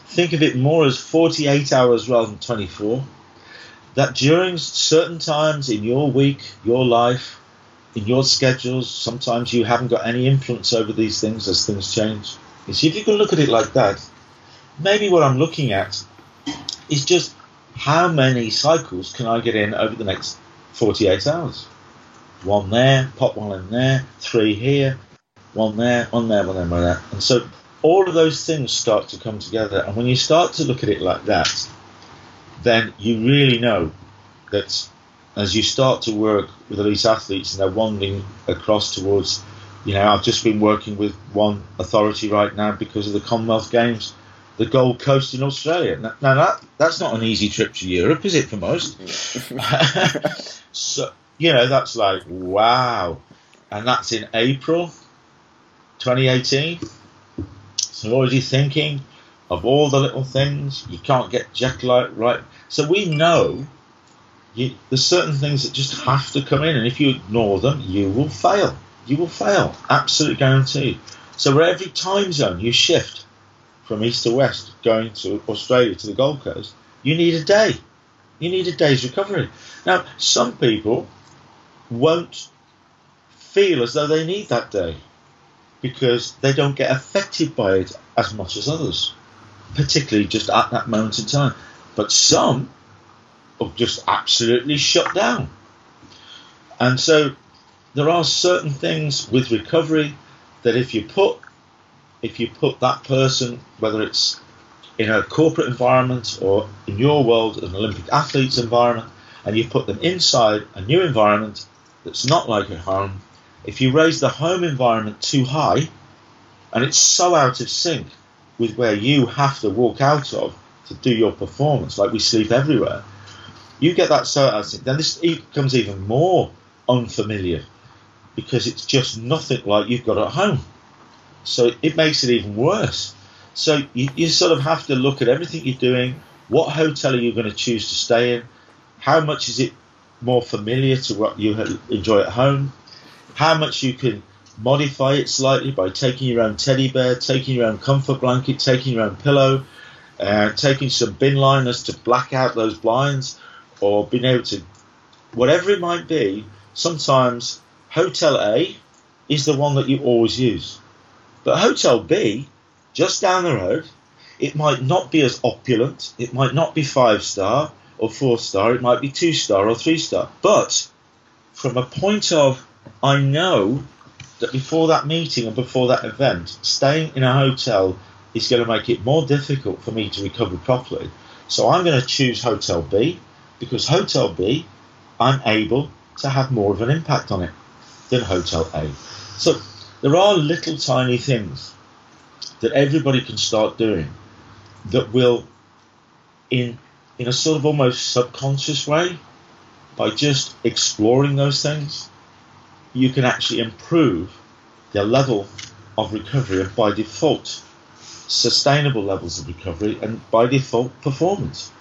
think of it more as 48 hours rather than 24. That during certain times in your week, your life, in your schedules, sometimes you haven't got any influence over these things as things change. You see, if you can look at it like that, maybe what I'm looking at is just how many cycles can I get in over the next 48 hours? one there, pop one in there, three here, one there, one there, one there, one there. And so all of those things start to come together. And when you start to look at it like that, then you really know that as you start to work with elite athletes and they're wandering across towards, you know, I've just been working with one authority right now because of the Commonwealth Games, the Gold Coast in Australia. Now, now that that's not an easy trip to Europe, is it for most? so you know, that's like, wow. And that's in April 2018. So already thinking of all the little things. You can't get jet light right. So we know you, there's certain things that just have to come in, and if you ignore them, you will fail. You will fail, absolute guaranteed. So every time zone you shift from east to west, going to Australia to the Gold Coast, you need a day. You need a day's recovery. Now, some people won't feel as though they need that day because they don't get affected by it as much as others, particularly just at that moment in time. But some are just absolutely shut down. And so there are certain things with recovery that if you put if you put that person, whether it's in a corporate environment or in your world, an Olympic athlete's environment, and you put them inside a new environment, that's not like at home, if you raise the home environment too high and it's so out of sync with where you have to walk out of to do your performance, like we sleep everywhere, you get that sync. Then this becomes even more unfamiliar because it's just nothing like you've got at home. So it makes it even worse. So you, you sort of have to look at everything you're doing. What hotel are you going to choose to stay in? How much is it more familiar to what you enjoy at home, how much you can modify it slightly by taking your own teddy bear, taking your own comfort blanket, taking your own pillow, uh, taking some bin liners to black out those blinds, or being able to, whatever it might be, sometimes Hotel A is the one that you always use. But Hotel B, just down the road, it might not be as opulent, it might not be five star, or four star, it might be two star or three star. But from a point of, I know that before that meeting or before that event, staying in a hotel is going to make it more difficult for me to recover properly. So I'm going to choose Hotel B because Hotel B, I'm able to have more of an impact on it than Hotel A. So there are little tiny things that everybody can start doing that will, in in a sort of almost subconscious way, by just exploring those things, you can actually improve the level of recovery and by default sustainable levels of recovery and by default performance.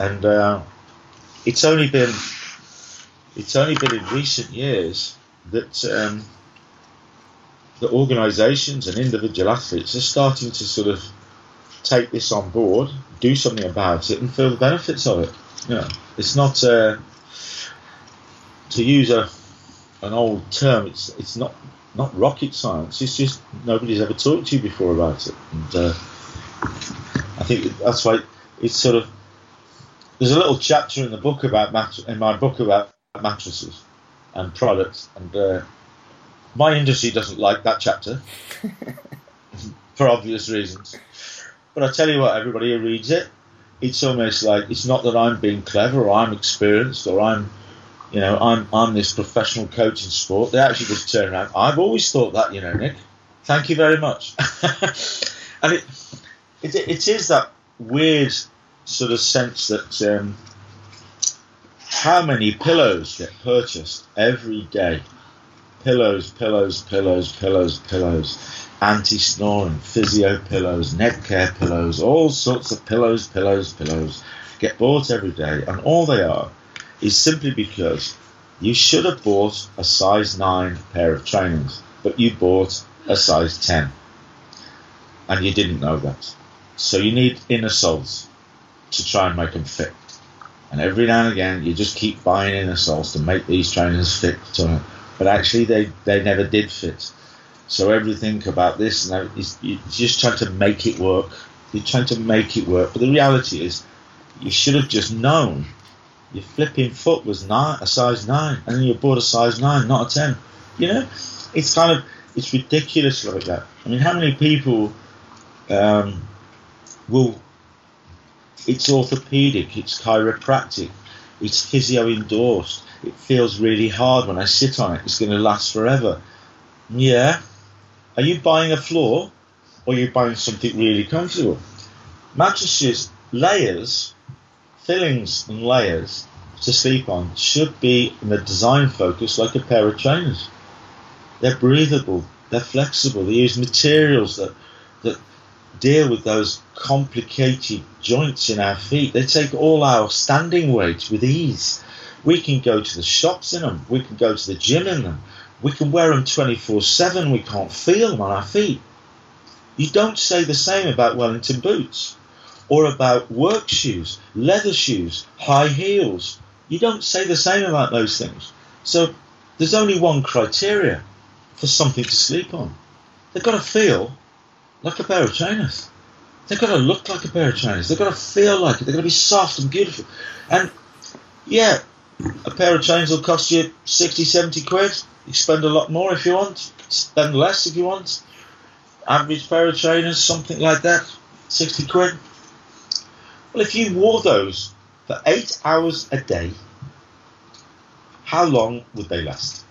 And uh, it's only been it's only been in recent years that um, organisations and individual athletes are starting to sort of take this on board, do something about it, and feel the benefits of it. You know, it's not uh, to use a an old term. It's it's not not rocket science. It's just nobody's ever talked to you before about it, and uh, I think that's why it's sort of. There's a little chapter in the book about mat- in my book about mattresses and products, and uh, my industry doesn't like that chapter for obvious reasons. But I tell you what, everybody who reads it, it's almost like it's not that I'm being clever or I'm experienced or I'm, you know, I'm I'm this professional coach in sport. They actually just turn around. I've always thought that, you know, Nick. Thank you very much. and it, it it is that weird sort of sense that um, how many pillows get purchased every day? Pillows, pillows, pillows, pillows, pillows anti-snoring, physio pillows, neck care pillows, all sorts of pillows, pillows, pillows get bought every day, and all they are is simply because you should have bought a size 9 pair of trainers, but you bought a size 10, and you didn't know that. So you need inner soles to try and make them fit. And every now and again, you just keep buying inner soles to make these trainers fit, to, but actually they, they never did fit so everything about this now is you're just trying to make it work. You're trying to make it work. But the reality is, you should have just known. Your flipping foot was nine, a size nine, and then you bought a size nine, not a ten. You know, it's kind of it's ridiculous like that. I mean, how many people um, will? It's orthopedic, it's chiropractic, it's physio endorsed. It feels really hard when I sit on it. It's going to last forever. Yeah, are you buying a floor or are you buying something really comfortable? Mattresses, layers, fillings and layers to sleep on should be in the design focus like a pair of trainers. They're breathable, they're flexible, they use materials that that deal with those complicated joints in our feet. They take all our standing weight with ease. We can go to the shops in them, we can go to the gym in them, we can wear them 24 7, we can't feel them on our feet. You don't say the same about Wellington boots or about work shoes, leather shoes, high heels. You don't say the same about those things. So there's only one criteria for something to sleep on. They've got to feel like a pair of trainers. They've got to look like a pair of trainers. They've got to feel like it. They've got to be soft and beautiful. And yeah, a pair of trainers will cost you 60, 70 quid. You spend a lot more if you want, spend less if you want. Average pair of trainers, something like that, 60 quid. Well, if you wore those for eight hours a day, how long would they last?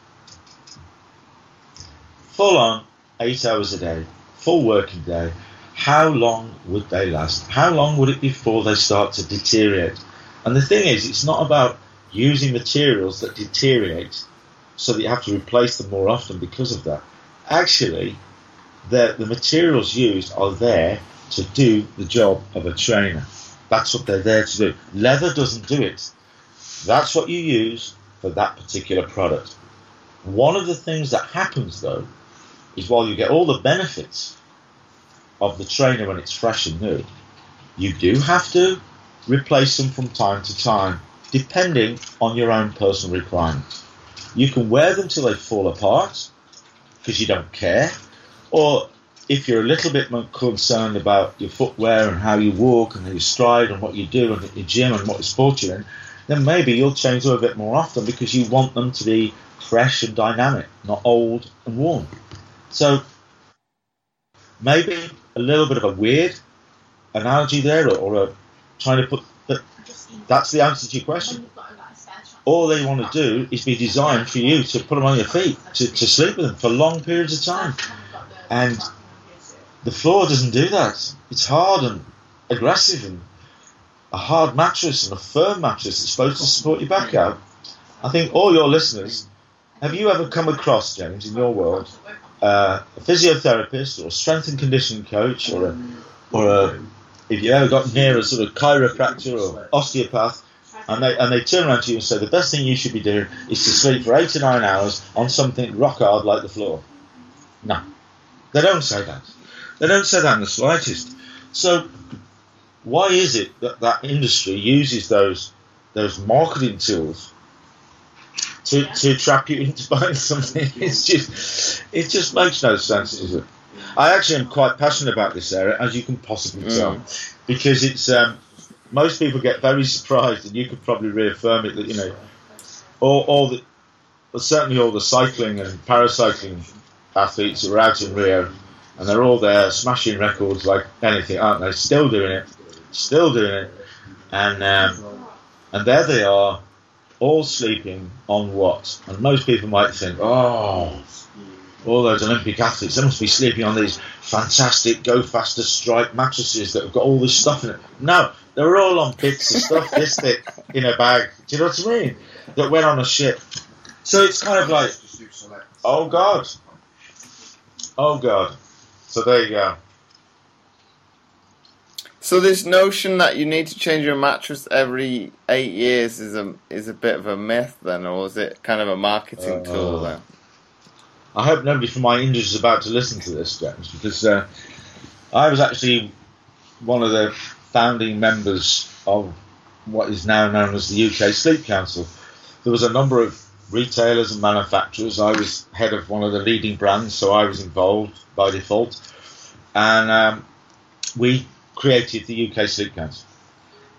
Full on, eight hours a day, full working day, how long would they last? How long would it be before they start to deteriorate? And the thing is, it's not about using materials that deteriorate so that you have to replace them more often because of that. Actually, the, the materials used are there to do the job of a trainer. That's what they're there to do. Leather doesn't do it. That's what you use for that particular product. One of the things that happens though is while you get all the benefits of the trainer when it's fresh and new, you do have to replace them from time to time, depending on your own personal requirements. You can wear them till they fall apart because you don't care, or if you're a little bit more concerned about your footwear and how you walk and how you stride and what you do and your gym and what sport you're in, then maybe you'll change them a bit more often because you want them to be fresh and dynamic, not old and worn. So maybe a little bit of a weird analogy there, or, or a, trying to put, but that's the answer to your question all they want to do is be designed for you to put them on your feet, to, to sleep with them for long periods of time. And the floor doesn't do that. It's hard and aggressive and a hard mattress and a firm mattress that's supposed to support your back out. I think all your listeners, have you ever come across, James, in your world, uh, a physiotherapist or a strength and conditioning coach or a, or a, if you ever got near a sort of chiropractor or osteopath and they and they turn around to you and say the best thing you should be doing is to sleep for eight to nine hours on something rock hard like the floor. No, They don't say that. They don't say that in the slightest. So, why is it that that industry uses those those marketing tools to, to trap you into buying something? It's just it just makes no sense, does it? I actually am quite passionate about this area, as you can possibly tell, because it's um, most people get very surprised, and you could probably reaffirm it that you know all, all the well, certainly all the cycling and paracycling athletes who are out in Rio, and they're all there smashing records like anything, aren't they? Still doing it, still doing it, and um, and there they are, all sleeping on what? And most people might think, oh, all those Olympic athletes, they must be sleeping on these fantastic Go Faster Strike mattresses that have got all this stuff in it. No, they were all on bits of stuff this thick in a bag. Do you know what I mean? That went on a ship. So it's kind of like, oh God. Oh God. So there you go. So this notion that you need to change your mattress every eight years is a is a bit of a myth then, or is it kind of a marketing Uh, tool then? I hope nobody from my industry is about to listen to this, James, because uh, I was actually one of the founding members of what is now known as the UK Sleep Council. There was a number of retailers and manufacturers. I was head of one of the leading brands, so I was involved by default. And um, we created the UK Sleep Council.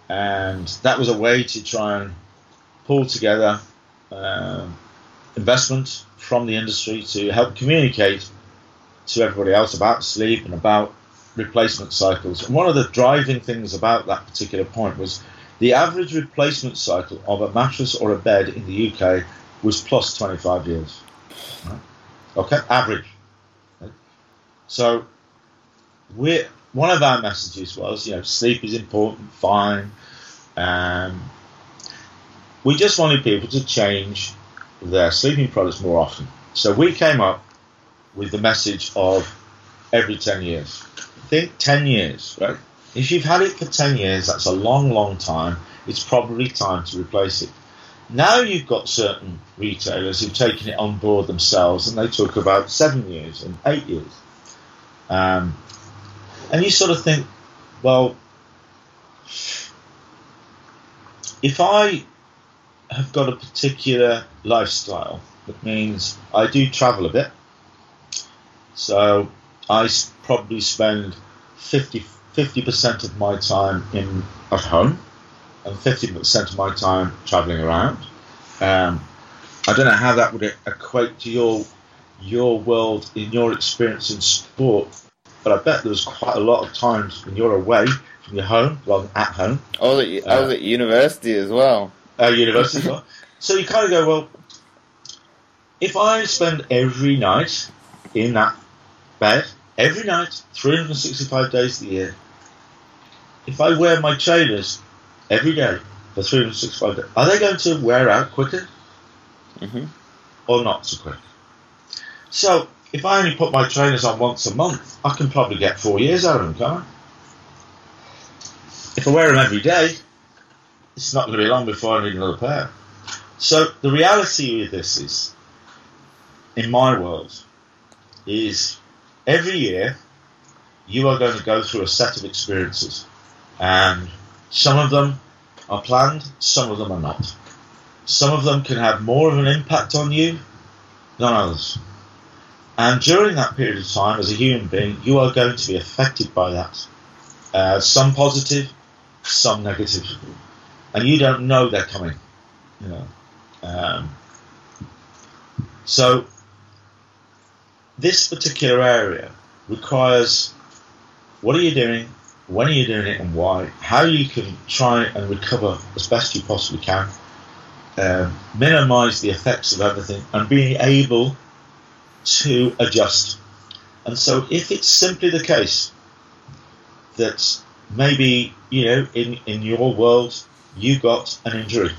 And that was a way to try and pull together um, investment from the industry to help communicate to everybody else about sleep and about replacement cycles. And one of the driving things about that particular point was the average replacement cycle of a mattress or a bed in the UK was plus 25 years. Right? Okay, average. Right? So, we one of our messages was, you know, sleep is important, fine. Um, we just wanted people to change their sleeping products more often. So we came up with the message of every 10 years. Think 10 years, right? If you've had it for 10 years, that's a long, long time. It's probably time to replace it. Now you've got certain retailers who've taken it on board themselves and they talk about seven years and eight years. Um, and you sort of think, well, if I have got a particular lifestyle. That means I do travel a bit. So I probably spend 50, 50% of my time in at home and 50% of my time traveling around. Um, I don't know how that would equate to your your world in your experience in sport, but I bet there's quite a lot of times when you're away from your home rather than at home I was at, I was at university as well. uh, university. as well. So you kind of go, well, if I spend every night in that bed, every night, 365 days a year, if I wear my trainers every day for 365 days, are they going to wear out quicker hmm or not so quick? So if I only put my trainers on once a month, I can probably get four years out of them, can't I? If I wear them every day, it's not going to be long before I need another pair. So the reality of this is, in my world, is every year you are going to go through a set of experiences, and some of them are planned, some of them are not. Some of them can have more of an impact on you than others. And during that period of time, as a human being, you are going to be affected by that. Uh, some positive, some negative. and you don't know they're coming. You know, um, so this particular area requires what are you doing, when are you doing it, and why? How you can try and recover as best you possibly can, um, minimize the effects of everything, and being able to adjust. And so, if it's simply the case that maybe you know in in your world you got an injury,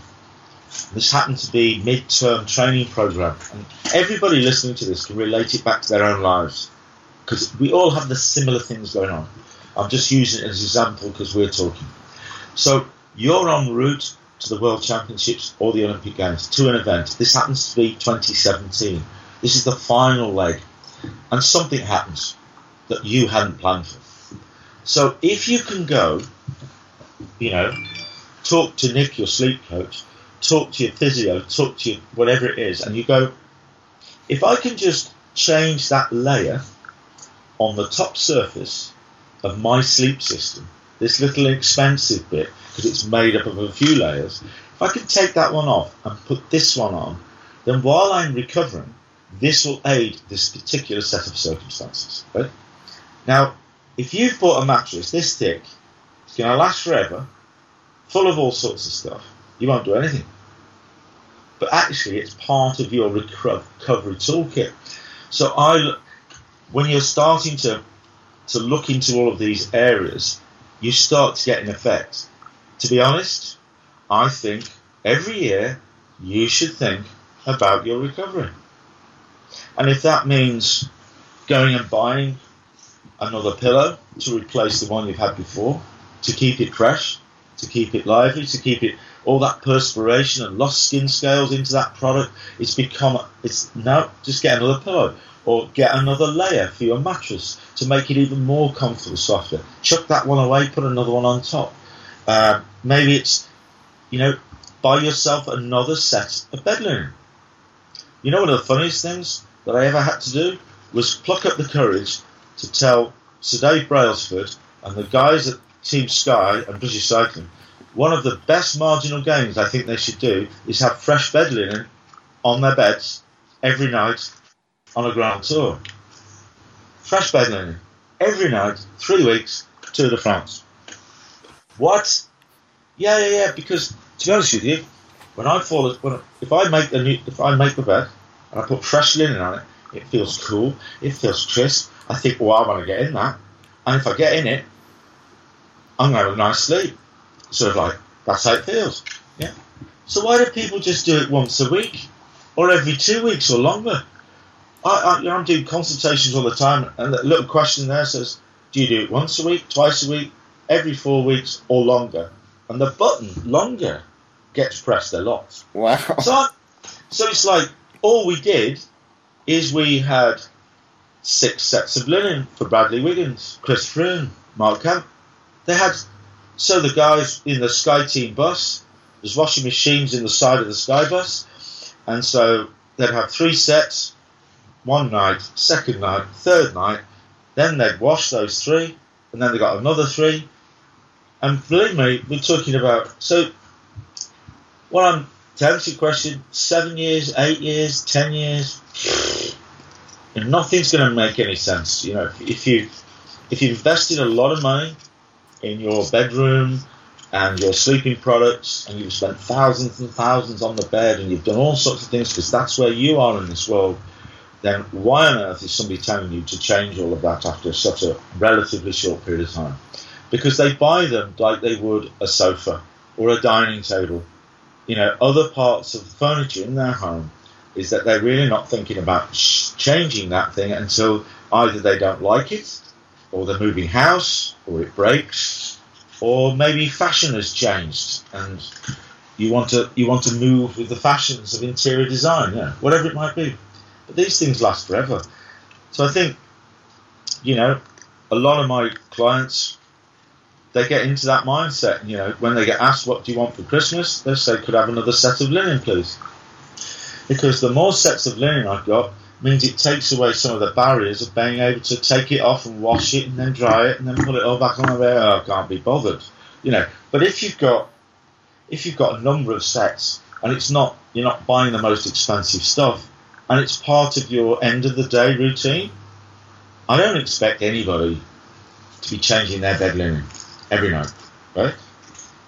this happened to be mid-term training program, and everybody listening to this can relate it back to their own lives because we all have the similar things going on. I'm just using it as an example because we're talking. So you're en route to the World Championships or the Olympic Games to an event. This happens to be 2017. This is the final leg, and something happens. that you hadn't planned for. So if you can go, you know, talk to Nick, your sleep coach, talk to your physio, talk to your whatever it is, and you go, if I can just change that layer on the top surface of my sleep system, this little expensive bit, because it's made up of a few layers, if I can take that one off and put this one on, then while I'm recovering, this will aid this particular set of circumstances. Now, if you've bought a mattress this thick, it's going to last forever, full of all sorts of stuff, you won't do anything. But actually, it's part of your recovery toolkit. So I, when you're starting to to look into all of these areas, you start to get an effect. To be honest, I think every year you should think about your recovery. And if that means going and buying another pillow to replace the one you've had before, to keep it fresh, to keep it lively, to keep it all that perspiration and lost skin scales into that product. It's become it's now just get another pillow or get another layer for your mattress to make it even more comfortable, softer. Chuck that one away, put another one on top. Uh, maybe it's you know buy yourself another set of bed linen. You know one of the funniest things that I ever had to do was pluck up the courage to tell Sir Dave Brailsford and the guys at Team Sky and British Cycling one of the best marginal gains I think they should do is have fresh bed linen on their beds every night on a Grand Tour. Fresh bed linen every night, three weeks, Tour de France. What? Yeah, yeah, yeah. Because to be honest with you, when I fall, when if I make the if I make the bed I put fresh linen on it, it feels cool, it feels crisp. I think, well, I want to get in that, and if I get in it, I'm going to have a nice sleep sort of like that's how it feels. Yeah. So why do people just do it once a week, or every two weeks or longer? I, I you know, I'm doing consultations all the time, and the little question there says, "Do you do it once a week, twice a week, every four weeks, or longer?" And the button longer gets pressed a lot. Wow. So, I, so it's like all we did is we had six sets of linen for Bradley Wiggins, Chris Froome, Mark Kemp. They had so the guys in the Sky Team bus, there's washing machines in the side of the Sky bus, and so they'd have three sets, one night, second night, third night, then they'd wash those three, and then they got another three, and believe me, we're talking about so. What I'm your question, seven years, eight years, ten years, And nothing's going to make any sense. You know, if you if you invested a lot of money in your bedroom and your sleeping products, and you've spent thousands and thousands on the bed, and you've done all sorts of things because that's where you are in this world, then why on earth is somebody telling you to change all of that after such a relatively short period of time? Because they buy them like they would a sofa or a dining table. You know, other parts of the furniture in their home is that they're really not thinking about changing that thing until either they don't like it or they're moving house, or it breaks, or maybe fashion has changed and you want to you want to move with the fashions of interior design, yeah, whatever it might be. But these things last forever. So I think, you know, a lot of my clients they get into that mindset. You know, when they get asked what do you want for Christmas, they say, Could I have another set of linen, please? Because the more sets of linen I've got, means it takes away some of the barriers of being able to take it off and wash it and then dry it and then put it all back on there. Oh, I can't be bothered, you know. But if you've got if you've got a number of sets and it's not you're not buying the most expensive stuff and it's part of your end of the day routine, I don't expect anybody to be changing their bed linen every night, right?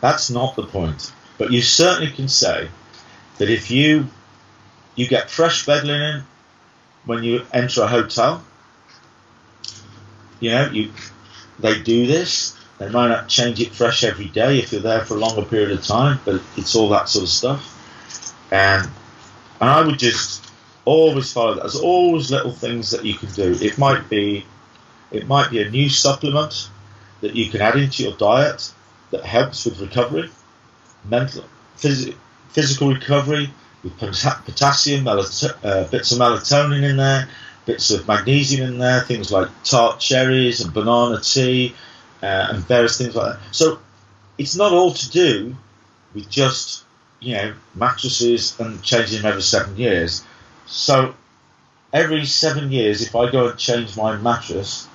That's not the point. But you certainly can say that if you you get fresh bed linen when you enter a hotel. You know, you they do this. They might not change it fresh every day if you're there for a longer period of time, but it's all that sort of stuff. And and I would just always follow that. There's always little things that you can do. It might be it might be a new supplement that you can add into your diet that helps with recovery, mental, phys- physical recovery, with potassium, uh, bits of melatonin in there, bits of magnesium in there, things like tart cherries and banana tea, uh, and various things like that. So it's not all to do with just you know mattresses and changing them every seven years. So every seven years, if I go and change my mattress,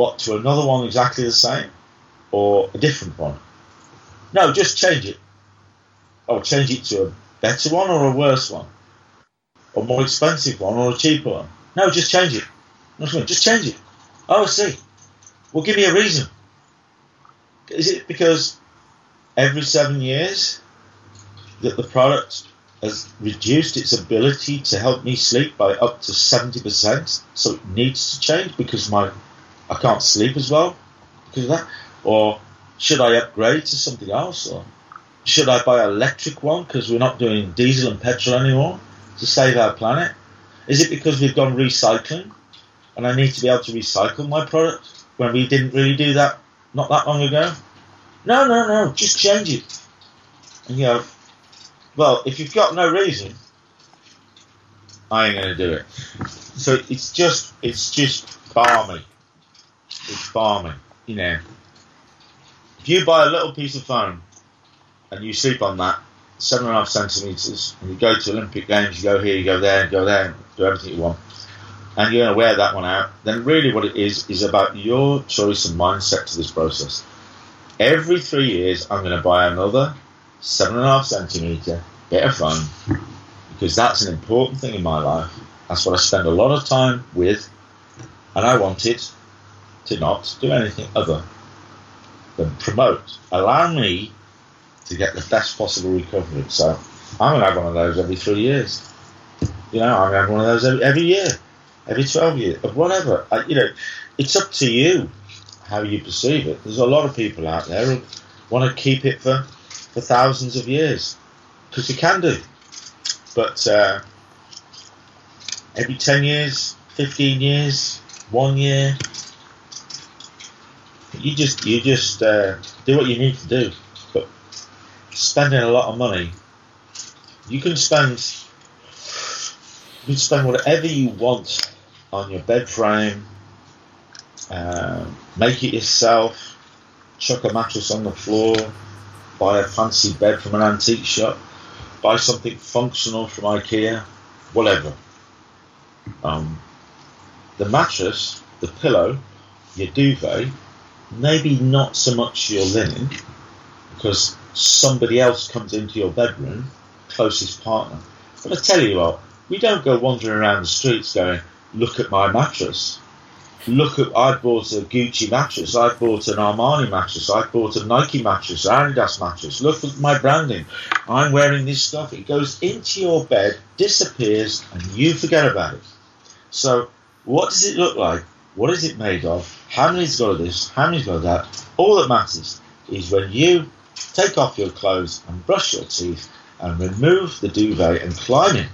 what to another one exactly the same or a different one? No, just change it. Or change it to a better one or a worse one, or more expensive one or a cheaper one. No, just change it. Just change it. Oh, I see. Well, give me a reason. Is it because every seven years that the product has reduced its ability to help me sleep by up to 70%, so it needs to change because my I can't sleep as well because of that? Or should I upgrade to something else? Or should I buy an electric one because we're not doing diesel and petrol anymore to save our planet? Is it because we've gone recycling and I need to be able to recycle my product when we didn't really do that not that long ago? No, no, no, just change it. And you go, well, if you've got no reason, I ain't going to do it. So it's just, it's just barmy. It's farming. you know. If you buy a little piece of foam and you sleep on that, seven and a half centimeters, and you go to Olympic Games, you go here, you go there, and go there, do everything you want, and you're going to wear that one out, then really what it is is about your choice and mindset to this process. Every three years, I'm going to buy another seven and a half centimeter bit of foam because that's an important thing in my life. That's what I spend a lot of time with, and I want it to not do anything other than promote, allow me to get the best possible recovery. So I'm going to have one of those every three years. You know, I'm going to have one of those every, every year, every 12 years, whatever. I, you know, it's up to you how you perceive it. There's a lot of people out there who want to keep it for, for thousands of years because you can do. But uh, every 10 years, 15 years, one year, you just you just uh, do what you need to do. But spending a lot of money, you can spend you can spend whatever you want on your bed frame, uh, make it yourself, chuck a mattress on the floor, buy a fancy bed from an antique shop, buy something functional from IKEA, whatever. Um, the mattress, the pillow, your duvet, maybe not so much your linen, because somebody else comes into your bedroom, closest partner. But I tell you what, we don't go wandering around the streets going, look at my mattress. Look at, I bought a Gucci mattress, I bought an Armani mattress, I bought a Nike mattress, Adidas mattress. Look at my branding. I'm wearing this stuff. It goes into your bed, disappears, and you forget about it. So, what does it look like? What is it made of? How many's got this? How many's got that? All that matters is when you take off your clothes and brush your teeth and remove the duvet and climb in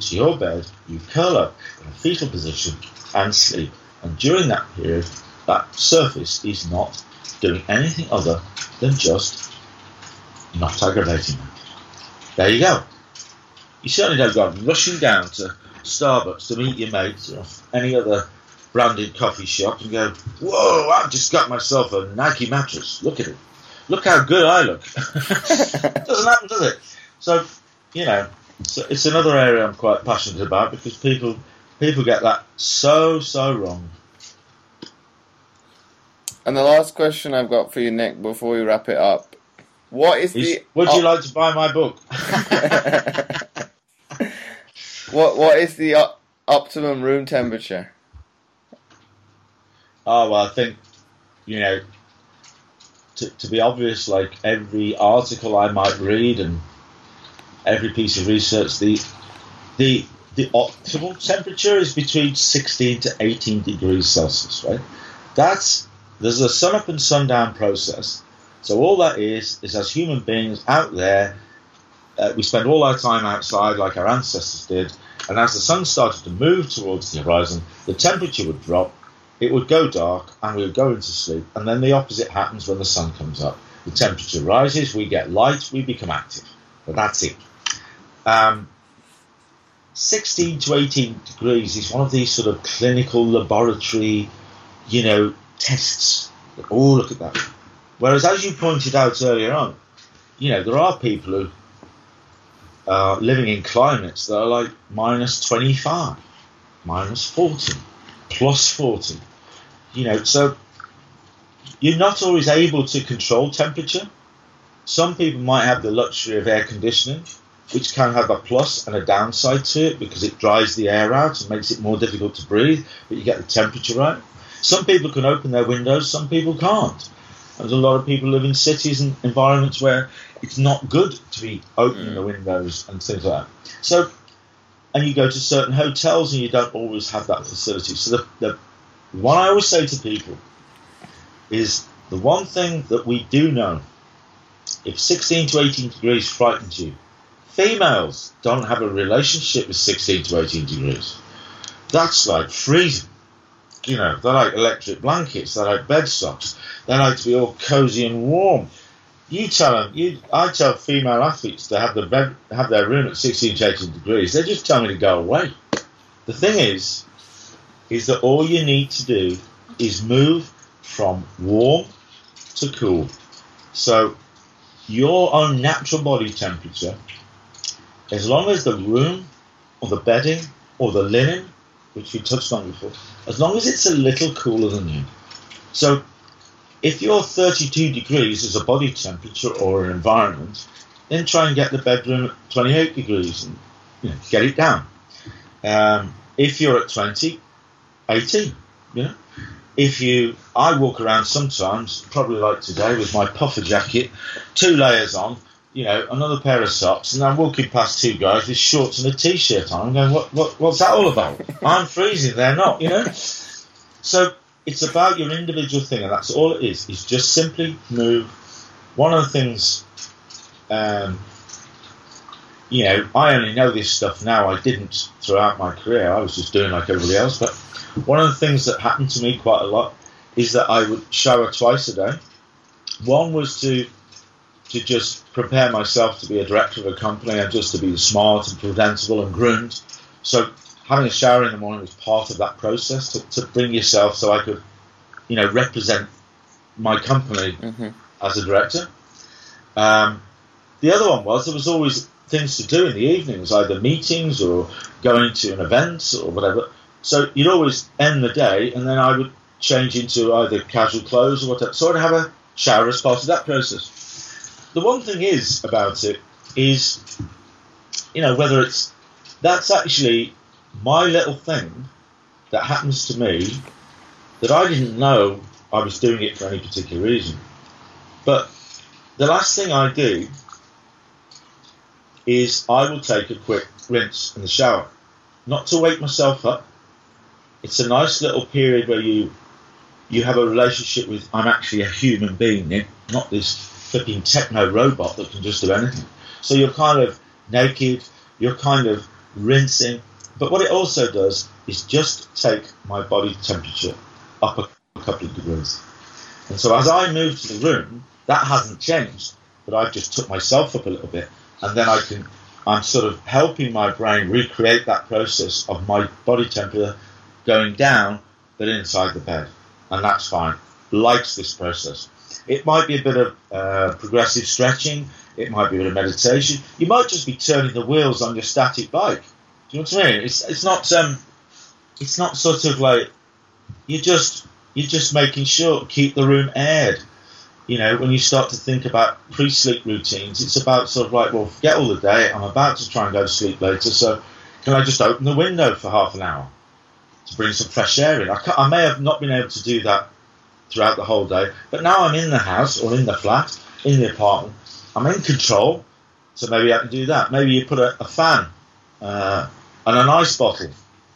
to your bed, you curl up in a fetal position and sleep. And during that period, that surface is not doing anything other than just not aggravating them. There you go. You certainly don't go rushing down to Starbucks to meet your mates or any other branded coffee shop and go, Whoa, I've just got myself a Nike mattress. Look at it. Look how good I look. Doesn't happen, does it? So, you know, it's, it's another area I'm quite passionate about because people people get that so, so wrong. And the last question I've got for you, Nick, before we wrap it up. What is, is the. Would you like to buy my book? what What is the op- optimum room temperature? Oh, well, I think, you know, to, to be obvious, like every article I might read and every piece of research, the the the optimal temperature is between 16 to 18 degrees Celsius, right? That's there's a sun up and sundown process. So all that is is as human beings out there, uh, we spend all our time outside like our ancestors did, and as the sun started to move towards the horizon, the temperature would drop, it would go dark, and we would go into sleep. And then the opposite happens when the sun comes up. The temperature rises, we get light, we become active. But that's it. Um, 16 to 18 degrees is one of these sort of clinical laboratory, you know, tests. Oh, look at that. Whereas, as you pointed out earlier on, you know, there are people who are living in climates that are like minus 25, minus 40, plus 40. You know, so you're not always able to control temperature. Some people might have the luxury of air conditioning, which can have a plus and a downside to it because it dries the air out and makes it more difficult to breathe, but you get the temperature right. Some people can open their windows, some people can't. There's a lot of people live in cities and environments where it's not good to be opening mm. the windows and things like that. So, and you go to certain hotels and you don't always have that facility. So, the, the what I always say to people is the one thing that we do know if 16 to 18 degrees frightens you, females don't have a relationship with 16 to 18 degrees. That's like freezing. You know, they like electric blankets, they like bed socks, they like to be all cozy and warm. You tell them, you, I tell female athletes to have, the bed, have their room at 16 to 18 degrees, they just tell me to go away. The thing is, is that all you need to do is move from warm to cool. So your own natural body temperature, as long as the room or the bedding or the linen, which we touched on before, as long as it's a little cooler than you. So if you're 32 degrees as a body temperature or an environment, then try and get the bedroom at 28 degrees and you know, get it down. Um, if you're at 20, 18, you know if you, I walk around sometimes, probably like today, with my puffer jacket, two layers on, you know, another pair of socks, and I'm walking past two guys with shorts and a t-shirt on. I'm going, what, what, what's that all about? I'm freezing, they're not, you know. So it's about your individual thing, and that's all it is. Is just simply move. One of the things, um, you know, I only know this stuff now. I didn't throughout my career. I was just doing like everybody else, but one of the things that happened to me quite a lot is that I would shower twice a day. One was to to just prepare myself to be a director of a company and just to be smart and presentable and groomed. So having a shower in the morning was part of that process to, to bring yourself so I could, you know, represent my company mm-hmm. as a director. Um, the other one was there was always things to do in the evenings, either meetings or going to an event or whatever. So you'd always end the day, and then I would change into either casual clothes or whatever. So I'd have a shower as part of that process. The one thing is about it is, you know, whether it's that's actually my little thing that happens to me that I didn't know I was doing it for any particular reason. But the last thing I do is I will take a quick rinse in the shower. Not to wake myself up, it's a nice little period where you you have a relationship with I'm actually a human being, eh? not this flipping techno robot that can just do anything. So you're kind of naked, you're kind of rinsing, but what it also does is just take my body temperature up a couple of degrees. And so as I move to the room, that hasn't changed, but I've just took myself up a little bit, and then I can I'm sort of helping my brain recreate that process of my body temperature going down, but inside the bed. And that's fine. Likes this process. It might be a bit of uh, progressive stretching. It might be a bit of meditation. You might just be turning the wheels on your static bike. Do you know what I mean? It's, it's not um, it's not sort of like you just you're just making sure keep the room aired. You know, when you start to think about pre-sleep routines, it's about sort of like, well, forget all the day. I'm about to try and go to sleep later, so can I just open the window for half an hour? to bring some fresh air in. I, I, may have not been able to do that throughout the whole day, but now I'm in the house or in the flat, in the apartment. I'm in control, so maybe I can do that. Maybe you put a, a fan uh, and an ice bottle.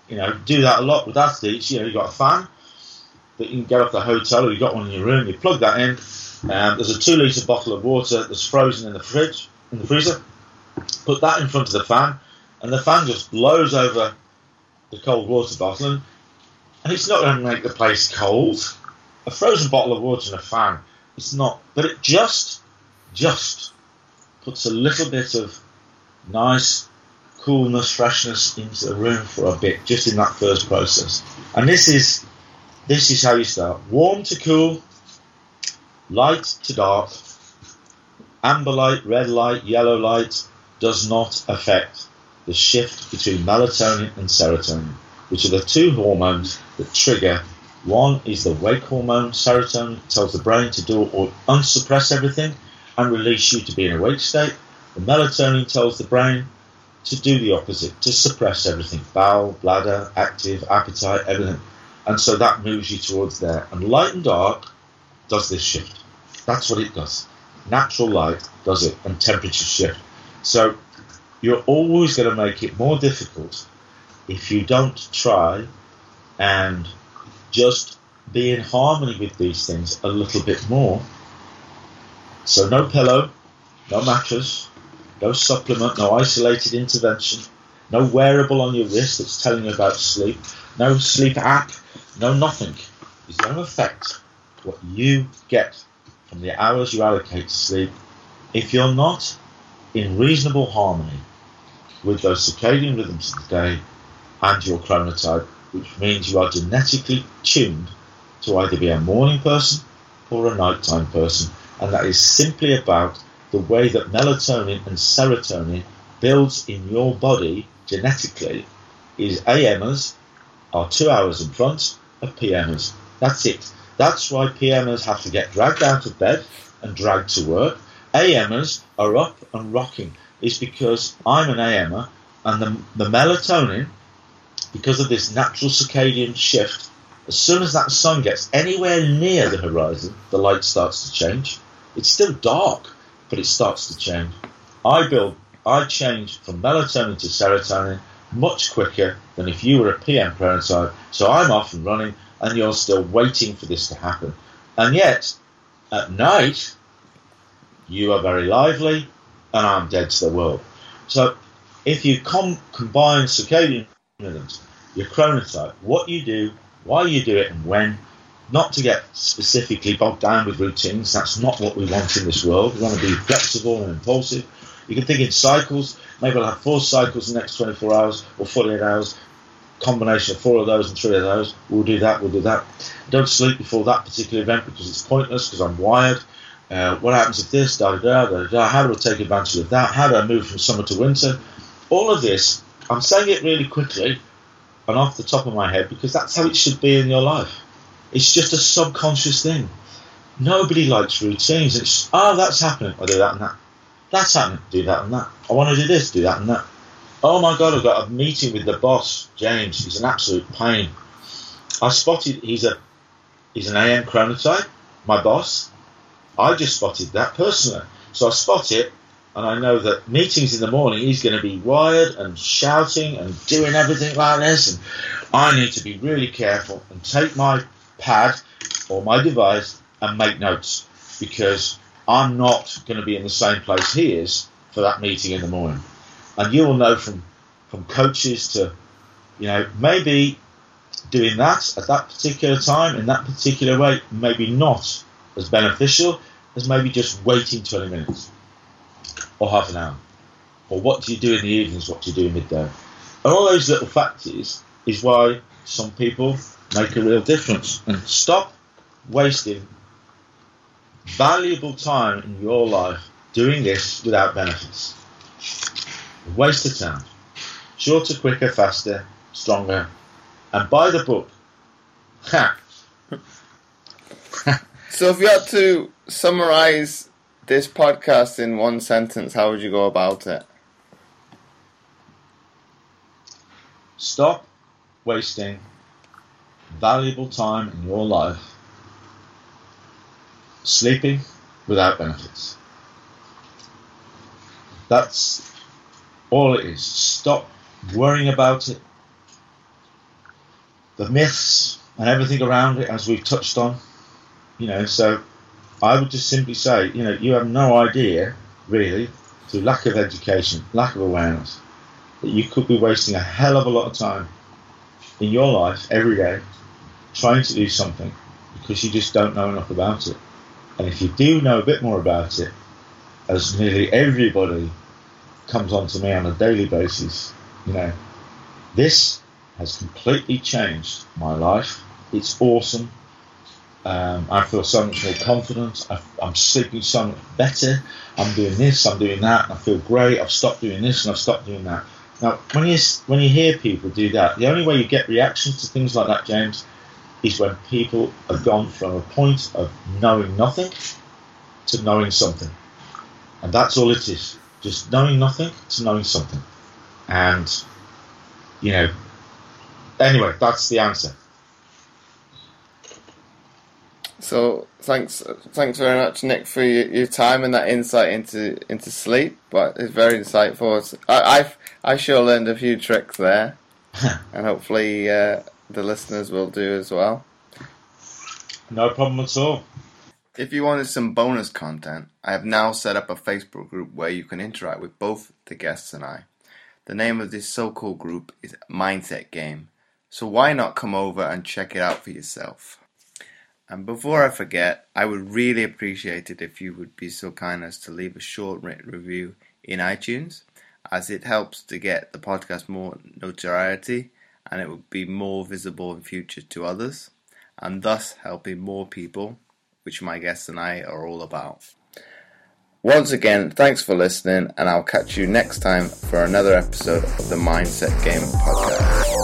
You know, do that a lot with athletes. You know, you've got a fan that you can get off the hotel or you've got one in your room. You plug that in. Um, there's a two litre bottle of water that's frozen in the fridge, in the freezer. Put that in front of the fan, and the fan just blows over the cold water bottle, and, and it's not going to make the place cold. A frozen bottle of water and a fan, it's not, but it just, just puts a little bit of nice, coolness, freshness into the room for a bit, just in that first process. And this is this is how you start: warm to cool, light to dark, amber light, red light, yellow light does not affect the shift between melatonin and serotonin, which are the two hormones that trigger. One is the wake hormone, serotonin tells the brain to do or unsuppress everything and release you to be in a wake state. The melatonin tells the brain to do the opposite, to suppress everything bowel, bladder, active, appetite, everything. And so that moves you towards there. And light and dark does this shift. That's what it does. Natural light does it, and temperature shift. So you're always going to make it more difficult if you don't try and just be in harmony with these things a little bit more. So no pillow, no mattress, no supplement, no isolated intervention, no wearable on your wrist that's telling you about sleep, no sleep app, no nothing. Is going to affect what you get from the hours you allocate to sleep if you're not in reasonable harmony with those circadian rhythms of the day and your chronotype, which means you are genetically tuned to either be a morning person or a nighttime person. And that is simply about the way that melatonin and serotonin builds in your body genetically is AMers are two hours in front of PMers. That's it. That's why PMers have to get dragged out of bed and dragged to work. AMers are up and rocking. Is because I'm an AMer and the, the melatonin, because of this natural circadian shift, as soon as that sun gets anywhere near the horizon, the light starts to change. It's still dark, but it starts to change. I build, I change from melatonin to serotonin much quicker than if you were a PM chronotype. So I'm off and running, and you're still waiting for this to happen. And yet, at night, you are very lively, and I'm dead to the world. So if you com- combine circadian rhythms, your chronotype, what you do, why you do it, and when, not to get specifically bogged down with routines. That's not what we want in this world. We want to be flexible and impulsive. You can think in cycles. Maybe I'll have four cycles in the next 24 hours or 48 hours. Combination of four of those and three of those. We'll do that. We'll do that. Don't sleep before that particular event because it's pointless because I'm wired. Uh, what happens if this? Da, da, da, da, How do I take advantage of that? How do I move from summer to winter? All of this, I'm saying it really quickly and off the top of my head because that's how it should be in your life. It's just a subconscious thing. Nobody likes routines. It's, oh, that's happening. I do that and that. That's happening. Do that and that. I want to do this. Do that and that. Oh my God, I've got a meeting with the boss, James. He's an absolute pain. I spotted he's a he's an AM chronotype, my boss. I just spotted that personally. So I spot it and I know that meetings in the morning he's going to be wired and shouting and doing everything like this and I need to be really careful and take my pad or my device and make notes because I'm not going to be in the same place he is for that meeting in the morning. And you will know from from coaches to, you know, maybe doing that at that particular time in that particular way, maybe not as beneficial as maybe just waiting 20 minutes or half an hour. Or what do you do in the evenings, what do you do midday? And all those little factors is why some people make a real difference. And stop wasting valuable time in your life doing this without benefits. Waste of time. Shorter, quicker, faster, stronger. And buy the book. Ha! So, if you had to summarize this podcast in one sentence, how would you go about it? Stop wasting valuable time in your life sleeping without benefits. That's all it is. Stop worrying about it. The myths and everything around it, as we've touched on. You know, so I would just simply say, you know, you have no idea, really, through lack of education, lack of awareness, that you could be wasting a hell of a lot of time in your life every day trying to do something because you just don't know enough about it. And if you do know a bit more about it, as nearly everybody comes on to me on a daily basis, You know, this has completely changed my life. It's awesome. Um, I feel so much more confident. I, am sleeping so much better. I'm doing this. I'm doing that. I feel great. I've stopped doing this and I've stopped doing that. Now, when you when you hear people do that, the only way you get reactions to things like that, James, is when people have gone from a point of knowing nothing to knowing something, and that's all it is. Just knowing nothing to knowing something, and you know. Anyway, that's the answer. So thanks, thanks very much, Nick, for your, your, time and that insight into into sleep. But it's very insightful. I I've, i sure learned a few tricks there, and hopefully uh, the listeners will do as well. No problem at all. If you wanted some bonus content, I have now set up a Facebook group where you can interact with both the guests and I. The name of this so-called group is Mindset Game, so why not come over and check it out for yourself? And before I forget, I would really appreciate it if you would be so kind as to leave a short written review in iTunes, as it helps to get the podcast more notoriety and it would be more visible in future to others, and thus helping more people, which my guests and I are all about. Once again, thanks for listening, and I'll catch you next time for another episode of the Mindset Game Podcast.